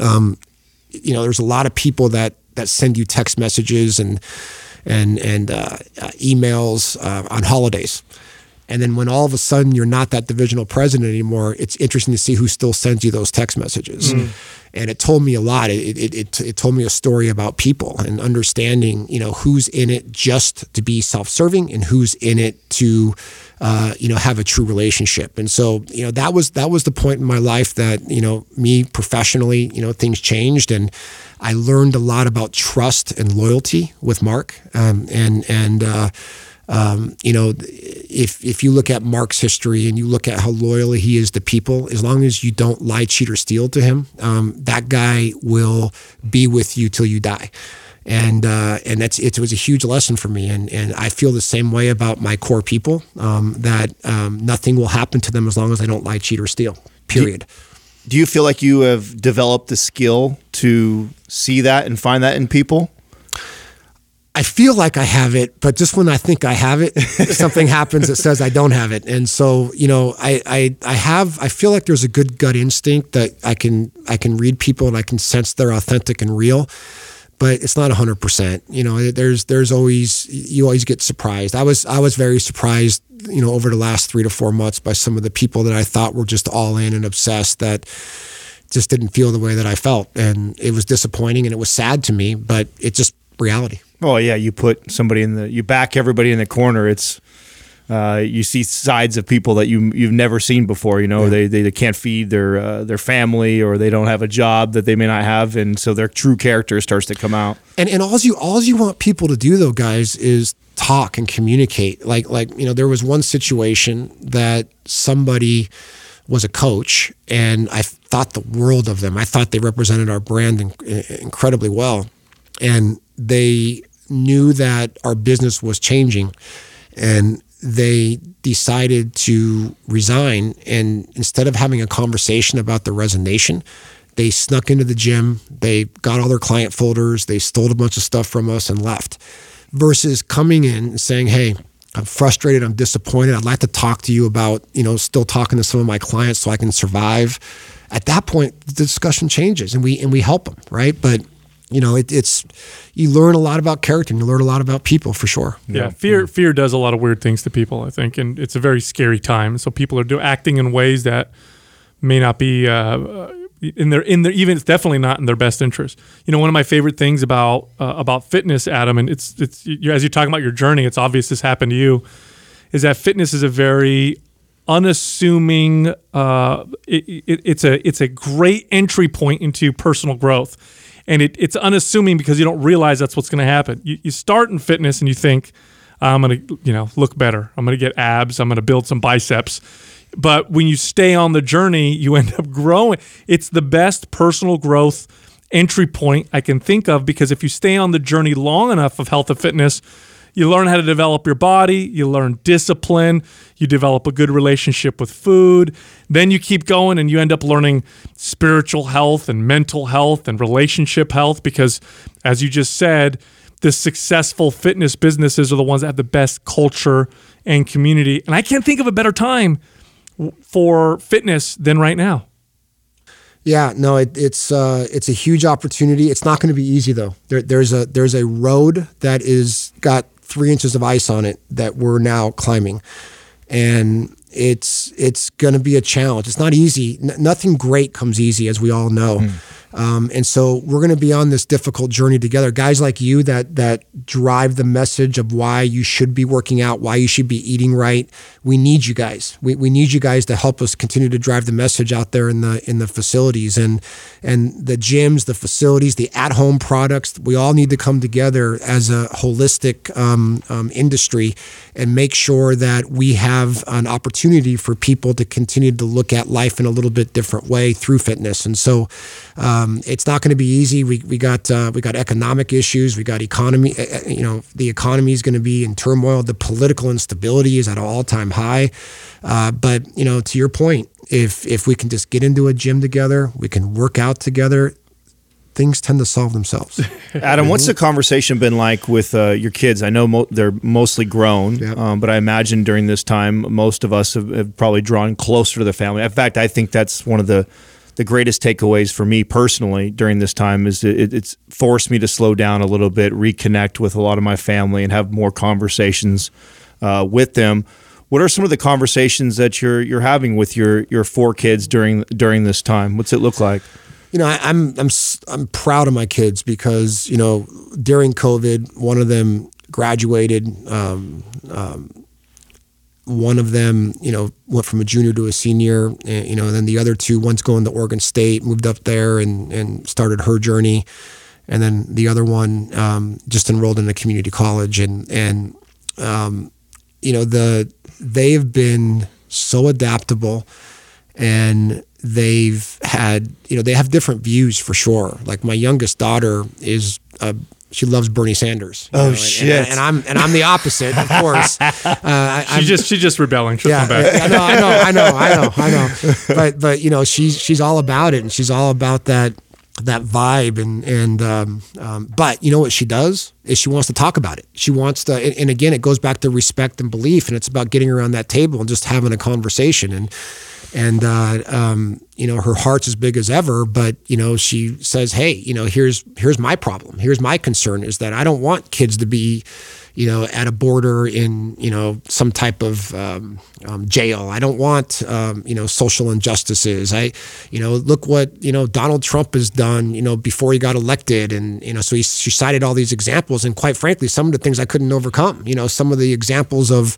um, you know, there's a lot of people that that send you text messages and and and uh, uh, emails uh, on holidays. And then when all of a sudden you're not that divisional president anymore, it's interesting to see who still sends you those text messages. Mm. And it told me a lot. It, it, it, it, told me a story about people and understanding, you know, who's in it just to be self-serving and who's in it to, uh, you know, have a true relationship. And so, you know, that was that was the point in my life that, you know, me professionally, you know, things changed and I learned a lot about trust and loyalty with Mark. Um, and and uh, um, you know, if if you look at Mark's history and you look at how loyal he is to people, as long as you don't lie, cheat, or steal to him, um, that guy will be with you till you die. And uh, and that's it was a huge lesson for me, and and I feel the same way about my core people um, that um, nothing will happen to them as long as I don't lie, cheat, or steal. Period. Do, do you feel like you have developed the skill to see that and find that in people? I feel like I have it, but just when I think I have it, something happens that says I don't have it. And so, you know, I, I I have I feel like there's a good gut instinct that I can I can read people and I can sense they're authentic and real, but it's not hundred percent. You know, there's there's always you always get surprised. I was I was very surprised, you know, over the last three to four months by some of the people that I thought were just all in and obsessed that just didn't feel the way that I felt. And it was disappointing and it was sad to me, but it just reality. Oh yeah, you put somebody in the you back everybody in the corner. It's uh, you see sides of people that you you've never seen before. You know, yeah. they, they, they can't feed their uh, their family or they don't have a job that they may not have, and so their true character starts to come out. And and all you all you want people to do though, guys, is talk and communicate. Like like you know, there was one situation that somebody was a coach, and I thought the world of them. I thought they represented our brand in, incredibly well, and they knew that our business was changing and they decided to resign. And instead of having a conversation about the resignation, they snuck into the gym, they got all their client folders, they stole a bunch of stuff from us and left. Versus coming in and saying, hey, I'm frustrated, I'm disappointed. I'd like to talk to you about, you know, still talking to some of my clients so I can survive. At that point, the discussion changes and we and we help them, right? But you know, it, it's you learn a lot about character and you learn a lot about people for sure. Yeah, fear fear does a lot of weird things to people. I think, and it's a very scary time. So people are do, acting in ways that may not be uh, in their in their even it's definitely not in their best interest. You know, one of my favorite things about uh, about fitness, Adam, and it's it's you, as you're talking about your journey, it's obvious this happened to you, is that fitness is a very unassuming. Uh, it, it, it's a it's a great entry point into personal growth and it, it's unassuming because you don't realize that's what's going to happen. You, you start in fitness and you think, ah, I'm going to, you know, look better. I'm going to get abs. I'm going to build some biceps. But when you stay on the journey, you end up growing. It's the best personal growth entry point I can think of because if you stay on the journey long enough of health and fitness, you learn how to develop your body, you learn discipline, you develop a good relationship with food. Then you keep going and you end up learning spiritual health and mental health and relationship health because, as you just said, the successful fitness businesses are the ones that have the best culture and community. And I can't think of a better time for fitness than right now. Yeah, no, it, it's uh, it's a huge opportunity. It's not going to be easy though. There, there's a there's a road that is got three inches of ice on it that we're now climbing. And it's it's going to be a challenge. It's not easy. N- nothing great comes easy, as we all know. Mm. Um, and so we're going to be on this difficult journey together. Guys like you that that drive the message of why you should be working out, why you should be eating right. We need you guys. We, we need you guys to help us continue to drive the message out there in the in the facilities and and the gyms, the facilities, the at home products. We all need to come together as a holistic um, um, industry and make sure that we have an opportunity for people to continue to look at life in a little bit different way through fitness. And so. Um, it's not going to be easy. We, we got uh, we got economic issues. We got economy. Uh, uh you know, the economy is going to be in turmoil. The political instability is at an all time high. Uh, but you know, to your point, if if we can just get into a gym together, we can work out together. Things tend to solve themselves. Adam, what's the conversation been like with uh, your kids? I know mo- they're mostly grown, yep. um, but I imagine during this time, most of us have, have probably drawn closer to the family. In fact, I think that's one of the the greatest takeaways for me personally during this time is it, it's forced me to slow down a little bit, reconnect with a lot of my family, and have more conversations uh, with them. What are some of the conversations that you're you're having with your your four kids during during this time? What's it look like? You know, I, I'm I'm I'm proud of my kids because you know during COVID, one of them graduated. Um, um, one of them, you know, went from a junior to a senior, and, you know, and then the other two, one's going to Oregon State, moved up there and, and started her journey. And then the other one um, just enrolled in a community college. And, and um, you know, the they've been so adaptable and they've had, you know, they have different views for sure. Like my youngest daughter is a she loves Bernie Sanders. Oh no, shit! And, and, I'm and I'm the opposite, of course. Uh, she's just she's just rebelling. She'll yeah, I know, I know, I know, I know, I know. But but you know, she's she's all about it, and she's all about that that vibe and and um, um, but you know what she does is she wants to talk about it she wants to and, and, again it goes back to respect and belief and it's about getting around that table and just having a conversation and and uh, um, you know her heart's as big as ever but you know she says hey you know here's here's my problem here's my concern is that i don't want kids to be you know at a border in you know some type of um, um, jail i don't want um, you know social injustices i you know look what you know donald trump has done you know before he got elected and you know so he, she cited all these examples and quite frankly some of the things i couldn't overcome you know some of the examples of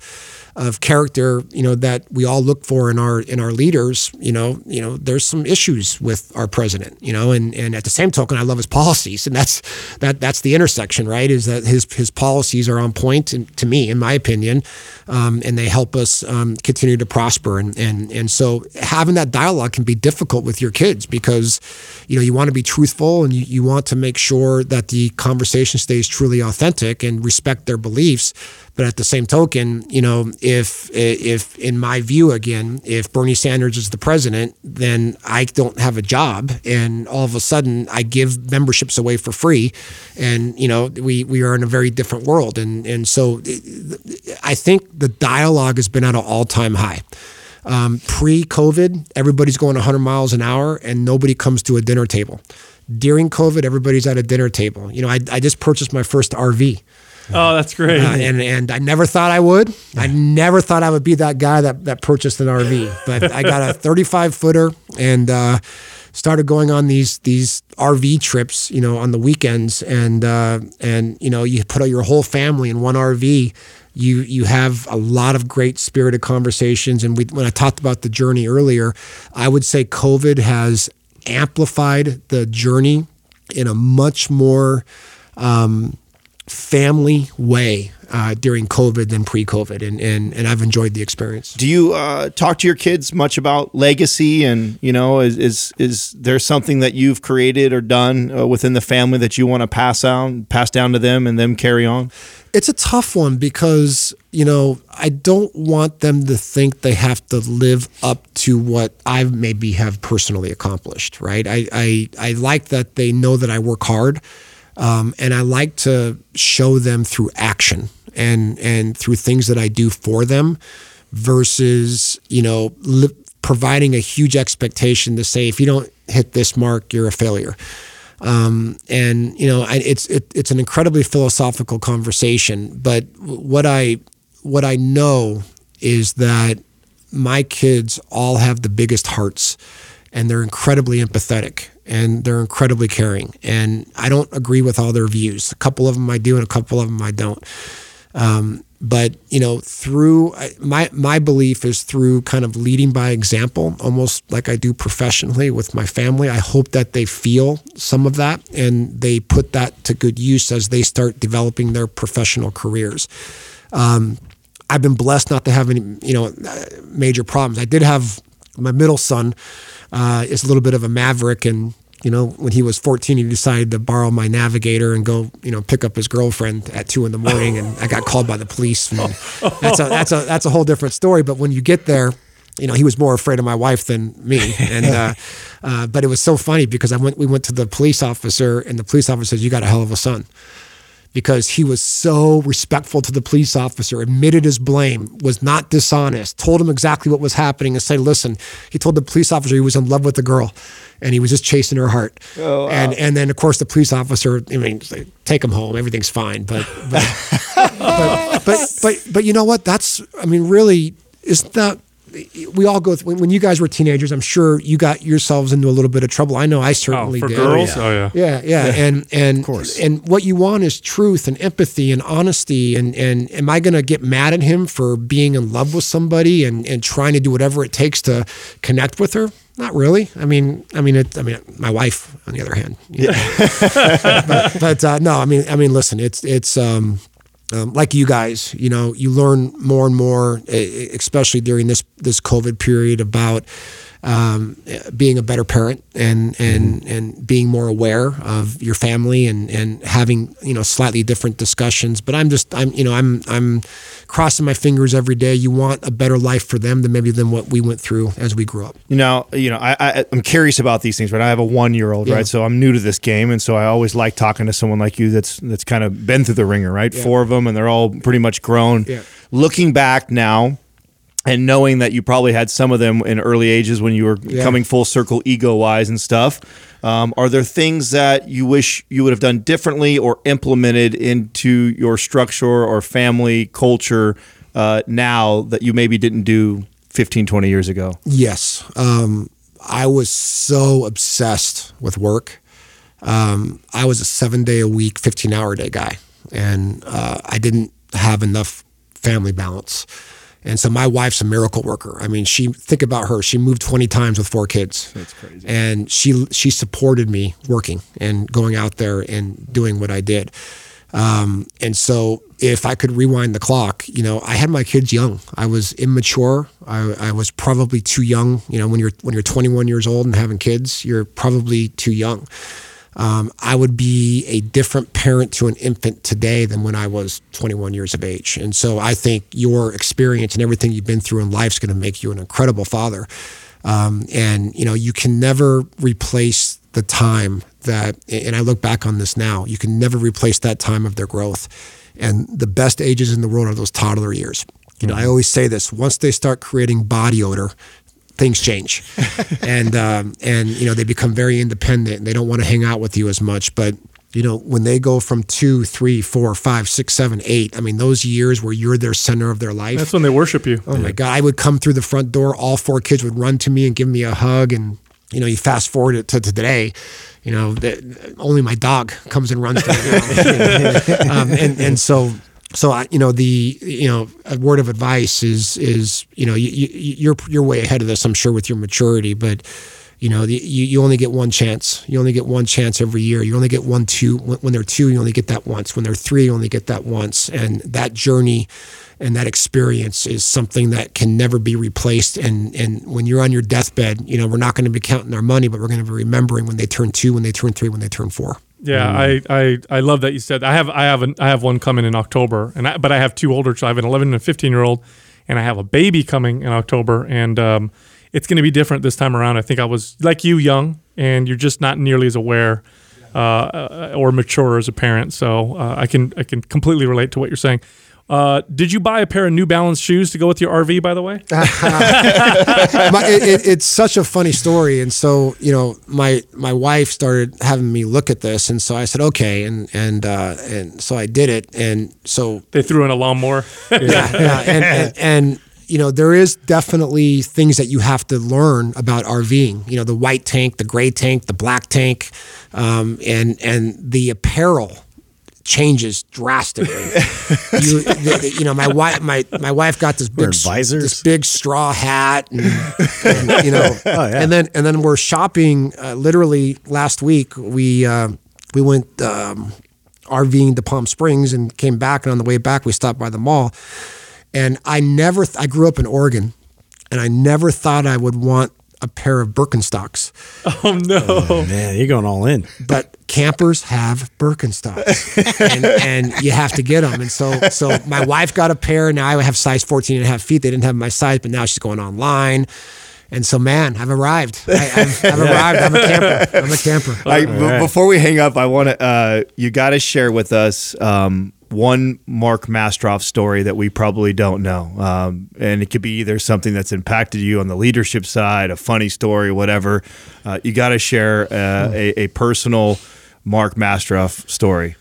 of character, you know, that we all look for in our in our leaders, you know, you know, there's some issues with our president, you know, and and at the same token, I love his policies, and that's that that's the intersection, right? Is that his his policies are on point and, to me, in my opinion, um, and they help us um, continue to prosper, and and and so having that dialogue can be difficult with your kids because, you know, you want to be truthful and you, you want to make sure that the conversation stays truly authentic and respect their beliefs but at the same token, you know, if if in my view again, if Bernie Sanders is the president, then I don't have a job, and all of a sudden I give memberships away for free, and you know we we are in a very different world, and and so I think the dialogue has been at an all time high. Um, Pre-COVID, everybody's going 100 miles an hour, and nobody comes to a dinner table. During COVID, everybody's at a dinner table. You know, I, I just purchased my first RV. Oh, that's great. Uh, and and I never thought I would. I never thought I would be that guy that that purchased an RV. But I got a 35 footer and uh, started going on these these RV trips. You know, on the weekends, and uh, and you know, you put your whole family in one RV. You you have a lot of great spirited conversations. And we, when I talked about the journey earlier, I would say COVID has amplified the journey in a much more um, family way uh, during COVID than pre-COVID, and, and and I've enjoyed the experience. Do you uh, talk to your kids much about legacy, and you know, is is, is there something that you've created or done uh, within the family that you want to pass on, pass down to them, and them carry on? It's a tough one because you know I don't want them to think they have to live up to what I maybe have personally accomplished. Right? I I, I like that they know that I work hard um, and I like to show them through action and and through things that I do for them versus you know li- providing a huge expectation to say if you don't hit this mark you're a failure. Um, and you know I, it's it, it's an incredibly philosophical conversation, but what I what I know is that my kids all have the biggest hearts and they're incredibly empathetic and they're incredibly caring. And I don't agree with all their views. A couple of them I do, and a couple of them I don't. Um, but you know, through my my belief is through kind of leading by example, almost like I do professionally with my family. I hope that they feel some of that and they put that to good use as they start developing their professional careers. Um, I've been blessed not to have any, you know, major problems. I did have my middle son uh, is a little bit of a maverick, and you know, when he was 14, he decided to borrow my navigator and go, you know, pick up his girlfriend at two in the morning, and I got called by the police. that's a that's a that's a whole different story. But when you get there, you know, he was more afraid of my wife than me, and uh, uh, but it was so funny because I went we went to the police officer, and the police officer says, "You got a hell of a son." Because he was so respectful to the police officer, admitted his blame, was not dishonest, told him exactly what was happening, and said, "Listen." He told the police officer he was in love with the girl, and he was just chasing her heart. Oh, wow. And and then of course the police officer, I mean, take him home, everything's fine. But but, but, but but but you know what? That's I mean, really, isn't that we all go through, when you guys were teenagers. I'm sure you got yourselves into a little bit of trouble. I know I certainly oh, for did. girls, oh yeah. yeah, yeah, yeah, and and of course. and what you want is truth and empathy and honesty. And and am I going to get mad at him for being in love with somebody and and trying to do whatever it takes to connect with her? Not really. I mean, I mean, it, I mean, my wife, on the other hand. Yeah. but, but uh, no, I mean, I mean, listen, it's it's. um um, like you guys, you know, you learn more and more, especially during this this COVID period, about um, being a better parent and and mm-hmm. and being more aware of your family and and having you know slightly different discussions. But I'm just I'm you know I'm I'm crossing my fingers every day. You want a better life for them than maybe than what we went through as we grew up. You know, you know, I, I am curious about these things, right? I have a one year old, yeah. right? So I'm new to this game, and so I always like talking to someone like you that's that's kind of been through the ringer, right? Yeah. Four of them, and they're all pretty much grown. Yeah. Looking back now and knowing that you probably had some of them in early ages when you were yeah. coming full circle ego wise and stuff. Um, are there things that you wish you would have done differently or implemented into your structure or family culture uh, now that you maybe didn't do 15 20 years ago? Yes. Um, i was so obsessed with work. Um, i was a seven day a week 15 hour day guy. And uh, i didn't have enough family balance and so my wife's a miracle worker. I mean, she think about her. She moved 20 times with four kids. That's crazy. And she she supported me working and going out there and doing what I did. Um, and so if I could rewind the clock, you know, I had my kids young. I was immature. I, I was probably too young. You know, when you're when you're 21 years old and having kids, you're probably too young um, I would be a different parent to an infant today than when I was 21 years of age. And so I think your experience and everything you've been through in life is going to make you an incredible father. Um, and you know, you can never replace the time that. And I look back on this now. You can never replace that time of their growth. And the best ages in the world are those toddler years. You know, I always say this: once they start creating body odor, things change, and um, and you know they become very independent. and They don't want to hang out with you as much, but you know when they go from two, three, four, five, six, seven, eight. I mean those years where you're their center of their life. That's when they worship you. Oh my God! I would come through the front door. All four kids would run to me and give me a hug, and you know you fast forward it to, to today. You know, the, only my dog comes and runs to me. um, and and so so I, you know the you know a word of advice is is you know you, you, you're you're way ahead of this I'm sure with your maturity but you know the, you, you only get one chance. You only get one chance every year. You only get one two when, when they're two you only get that once. When they're three you only get that once. And that journey and that experience is something that can never be replaced. And and when you're on your deathbed you know we're not going to be counting our money but we're going to be remembering when they turn two when they turn three when they turn four yeah, mm. I, I I love that you said. I have I have an, I have one coming in October, and I, but I have two older. So I have an 11 and a 15 year old, and I have a baby coming in October, and um, it's going to be different this time around. I think I was like you, young, and you're just not nearly as aware uh, uh or mature as a parent. So uh, I can I can completely relate to what you're saying. Uh, did you buy a pair of New Balance shoes to go with your RV? By the way, my, it, it, it's such a funny story, and so you know, my my wife started having me look at this, and so I said okay, and and uh, and so I did it, and so they threw in a lawnmower. yeah, yeah, and, and, and you know, there is definitely things that you have to learn about RVing. You know, the white tank, the gray tank, the black tank, um, and and the apparel changes drastically. you, the, you know, my wife, my my wife got this big this big straw hat, and, and, you know, and then and then we're shopping. Uh, literally last week, we uh, we went um, RVing to Palm Springs and came back, and on the way back, we stopped by the mall. And I never, th- I grew up in Oregon, and I never thought I would want a pair of Birkenstocks. Oh no. Man, you're going all in. But campers have Birkenstocks, and, and you have to get them. And so, so my wife got a pair. Now I have size 14 and a half feet. They didn't have my size, but now she's going online. And so, man, I've arrived. I, I've, I've arrived. I'm a camper. I'm a camper. I, b- Before we hang up, I want to. Uh, you got to share with us um, one Mark Mastrov story that we probably don't know, um, and it could be either something that's impacted you on the leadership side, a funny story, whatever. Uh, you got to share uh, a, a personal Mark Mastrov story.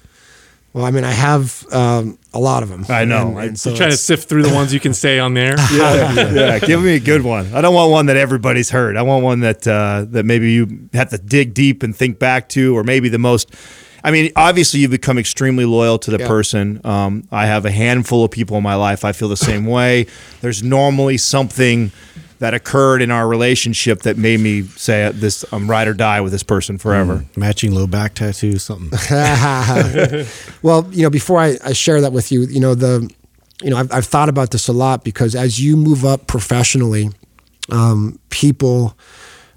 Well, I mean, I have um, a lot of them. I know. And, and so Trying to sift through the ones you can say on there. Yeah, yeah. Give me a good one. I don't want one that everybody's heard. I want one that uh, that maybe you have to dig deep and think back to, or maybe the most. I mean, obviously, you've become extremely loyal to the Yeah. person. Um, I have a handful of people in my life. I feel the same way. There's normally something that occurred in our relationship that made me say this: I'm ride or die with this person forever. Matching low back tattoo, something. well, you know, before I, I share that with you, you know, the, you know, I've, I've thought about this a lot because as you move up professionally, um, people,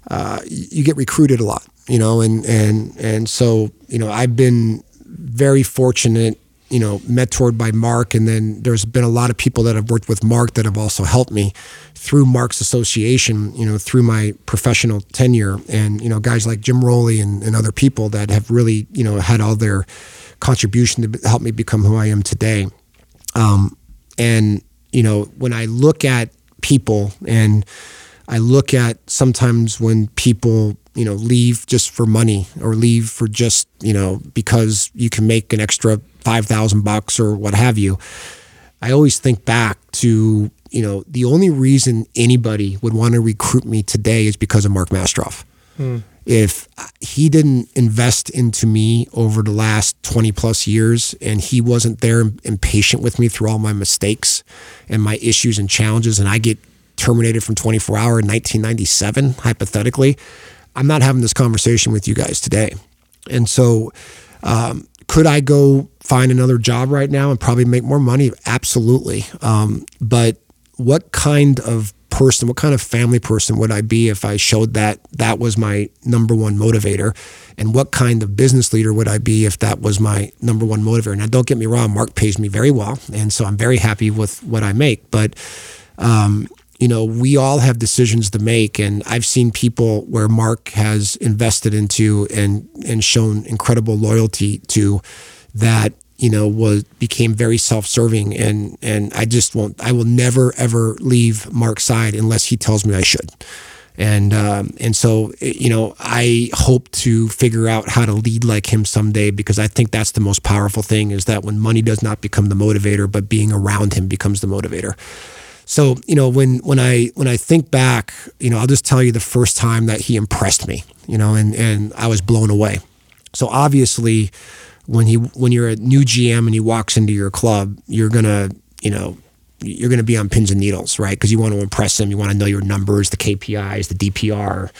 uh, you get recruited a lot, you know, and, and, and so, you know, I've been very fortunate, you know, mentored by Mark. And then there's been a lot of people that have worked with Mark that have also helped me through Mark's association, you know, through my professional tenure and, you know, guys like Jim Rowley and, and other people that have really, you know, had all their contribution to help me become who I am today. Um, and, you know, when I look at people and I look at sometimes when people, you know, leave just for money or leave for just, you know, because you can make an extra 5,000 bucks or what have you. I always think back to, you know, the only reason anybody would want to recruit me today is because of Mark Mastrov. Hmm. If he didn't invest into me over the last 20 plus years and he wasn't there and patient with me through all my mistakes and my issues and challenges, and I get terminated from 24 hour in 1997, hypothetically, I'm not having this conversation with you guys today. And so, um, could I go find another job right now and probably make more money? Absolutely. Um, but what kind of person, what kind of family person would I be if I showed that that was my number one motivator? And what kind of business leader would I be if that was my number one motivator? Now, don't get me wrong, Mark pays me very well. And so I'm very happy with what I make. But, um, you know, we all have decisions to make, and I've seen people where Mark has invested into and and shown incredible loyalty to that. You know, was became very self-serving, and and I just won't. I will never ever leave Mark's side unless he tells me I should. And um, and so you know, I hope to figure out how to lead like him someday because I think that's the most powerful thing is that when money does not become the motivator, but being around him becomes the motivator. So you know when when I when I think back, you know I'll just tell you the first time that he impressed me, you know, and and I was blown away. So obviously, when he when you're a new GM and he walks into your club, you're gonna you know you're gonna be on pins and needles, right? Because you want to impress him, you want to know your numbers, the KPIs, the DPR,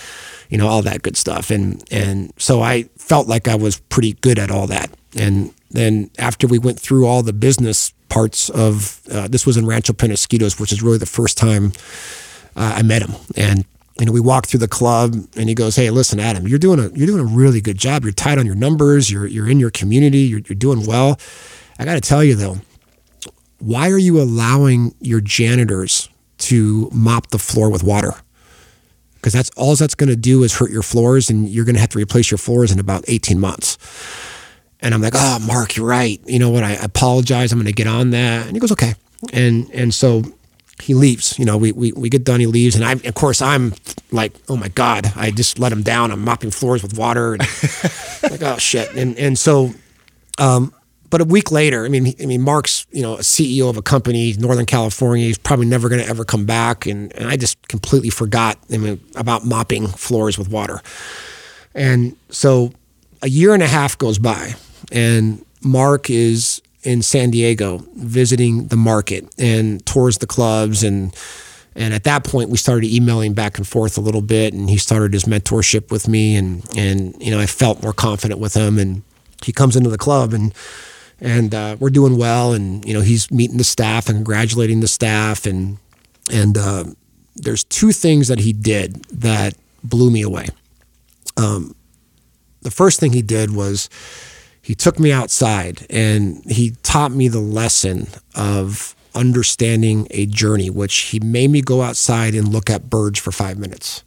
you know all that good stuff. And and so I felt like I was pretty good at all that. And then after we went through all the business parts of uh, this was in Rancho Penasquitos, which is really the first time uh, I met him. And you know, we walked through the club, and he goes, "Hey, listen, Adam, you're doing a you're doing a really good job. You're tight on your numbers. You're you're in your community. You're you're doing well. I got to tell you though, why are you allowing your janitors to mop the floor with water?" Because that's all that's going to do is hurt your floors, and you're going to have to replace your floors in about 18 months. And I'm like, oh, Mark, you're right. You know what? I apologize. I'm going to get on that. And he goes, okay. And and so he leaves. You know, we, we we get done. He leaves, and I, of course, I'm like, oh my god, I just let him down. I'm mopping floors with water, and like, oh shit. And and so, um, but a week later, I mean, I mean, Mark's you know a CEO of a company, Northern California. He's probably never going to ever come back, and, and I just completely forgot I mean, about mopping floors with water. And so a year and a half goes by, and Mark is in San Diego visiting the market and tours the clubs. And and at that point we started emailing back and forth a little bit. And he started his mentorship with me. And and you know I felt more confident with him. And he comes into the club and and uh, we're doing well. And you know he's meeting the staff and congratulating the staff. And and uh, there's two things that he did that blew me away. The first thing he did was he took me outside and he taught me the lesson of understanding a journey, which he made me go outside and look at birds for five minutes.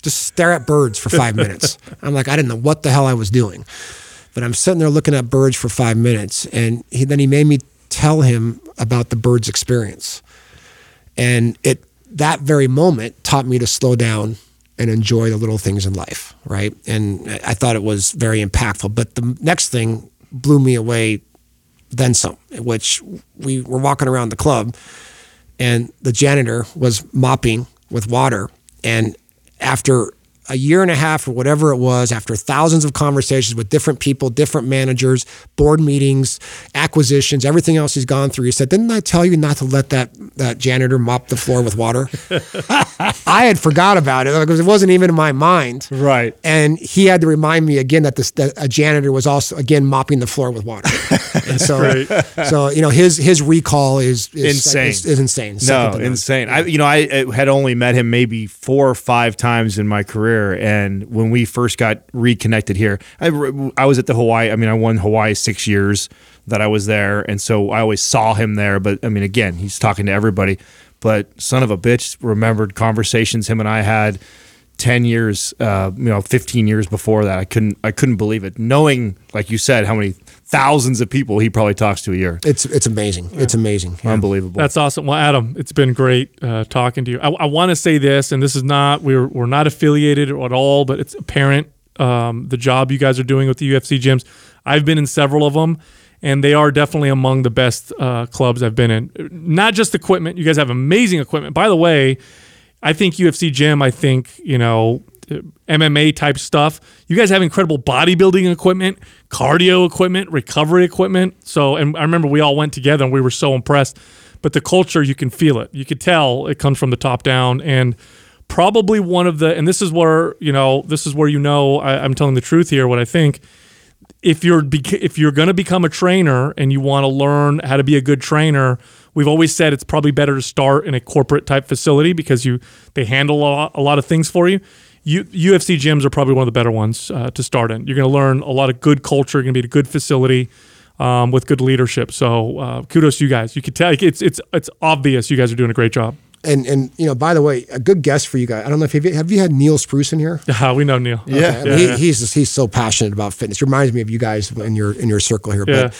Just stare at birds for five minutes. I'm like, I didn't know what the hell I was doing. But I'm sitting there looking at birds for five minutes. And he, then he made me tell him about the bird's experience. And it that very moment taught me to slow down and enjoy the little things in life, right? And I thought it was very impactful. But the next thing blew me away then some, which we were walking around the club and the janitor was mopping with water. And after a year and a half or whatever it was, after thousands of conversations with different people, different managers, board meetings, acquisitions, everything else he's gone through, he said, Didn't I tell you not to let that, that janitor mop the floor with water? I had forgot about it because it wasn't even in my mind. Right. And he had to remind me again that, this, that a janitor was also again mopping the floor with water. and so, so you know, his his recall is, is Insane. Is, is insane. No, insane. I, you know, I, I had only met him maybe four or five times in my career, and when we first got reconnected here, I, I was at the Hawaii. I mean, I won Hawaii six years that I was there, and so I always saw him there. But I mean, again, he's talking to everybody. But son of a bitch, remembered conversations him and I had. 10 years uh, you know 15 years before that i couldn't i couldn't believe it knowing like you said how many thousands of people he probably talks to a year It's it's amazing. It's amazing. Yeah. unbelievable That's awesome. Well, Adam, it's been great uh, talking to you. I, I want to say this, and this is not we're we're not affiliated at all, but it's apparent um, the job you guys are doing with the UFC gyms. I've been in several of them, and they are definitely among the best uh, clubs I've been in. Not just equipment. You guys have amazing equipment. By the way, I think UFC gym. I think you know. Uh, MMA type stuff. You guys have incredible bodybuilding equipment, cardio equipment, recovery equipment. So, and I remember we all went together and we were so impressed. But the culture, you can feel it. You could tell it comes from the top down. And probably one of the, and this is where you know, this is where you know I, I'm telling the truth here. What I think if you're if you're going to become a trainer and you want to learn how to be a good trainer, we've always said it's probably better to start in a corporate type facility because you they handle a lot, a lot of things for you. U, UFC gyms are probably one of the better ones uh, to start in. You're going to learn a lot of good culture. You're going to be at a good facility um, with good leadership. So uh, kudos to you guys. You can tell it's it's it's obvious you guys are doing a great job. And and you know, by the way, a good guest for you guys. I don't know if you've, you had Neil Spruce in here. Uh, we know Neil. Yeah. I mean, he, he's just, he's so passionate about fitness. Reminds me of you guys in your in your circle here. Yeah.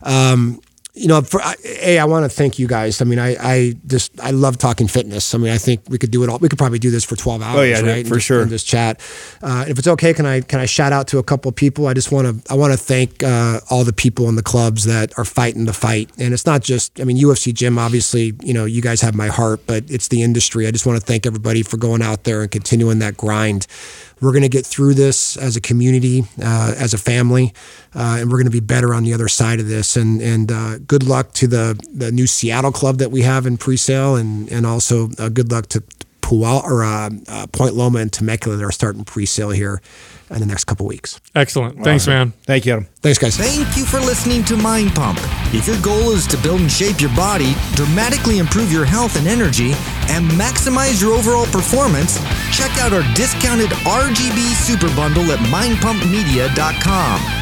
But um, you know, for a, I want to thank you guys. I mean, I I just I love talking fitness. I mean, I think we could do it all. We could probably do this for twelve hours. Oh, yeah, right? For just- sure. Just chat. Uh, if it's okay, can I can I shout out to a couple of people? I just want to I want to thank uh, all the people in the clubs that are fighting the fight. And it's not just I mean UFC gym. Obviously, you know, you guys have my heart, but it's the industry. I just want to thank everybody for going out there and continuing that grind. We're going to get through this as a community, uh, as a family, uh, and we're going to be better on the other side of this. And and uh, good luck to the the new Seattle club that we have in pre-sale, and and also uh, good luck to Puyal or uh, Point Loma and Temecula that are starting pre-sale here in the next couple weeks. Excellent. Thanks, man. thank you adam Thanks, guys. Thank you for listening to Mind Pump. If your goal is to build and shape your body, dramatically improve your health and energy, and maximize your overall performance, check out our discounted RGB Super Bundle at mindpumpmedia.com.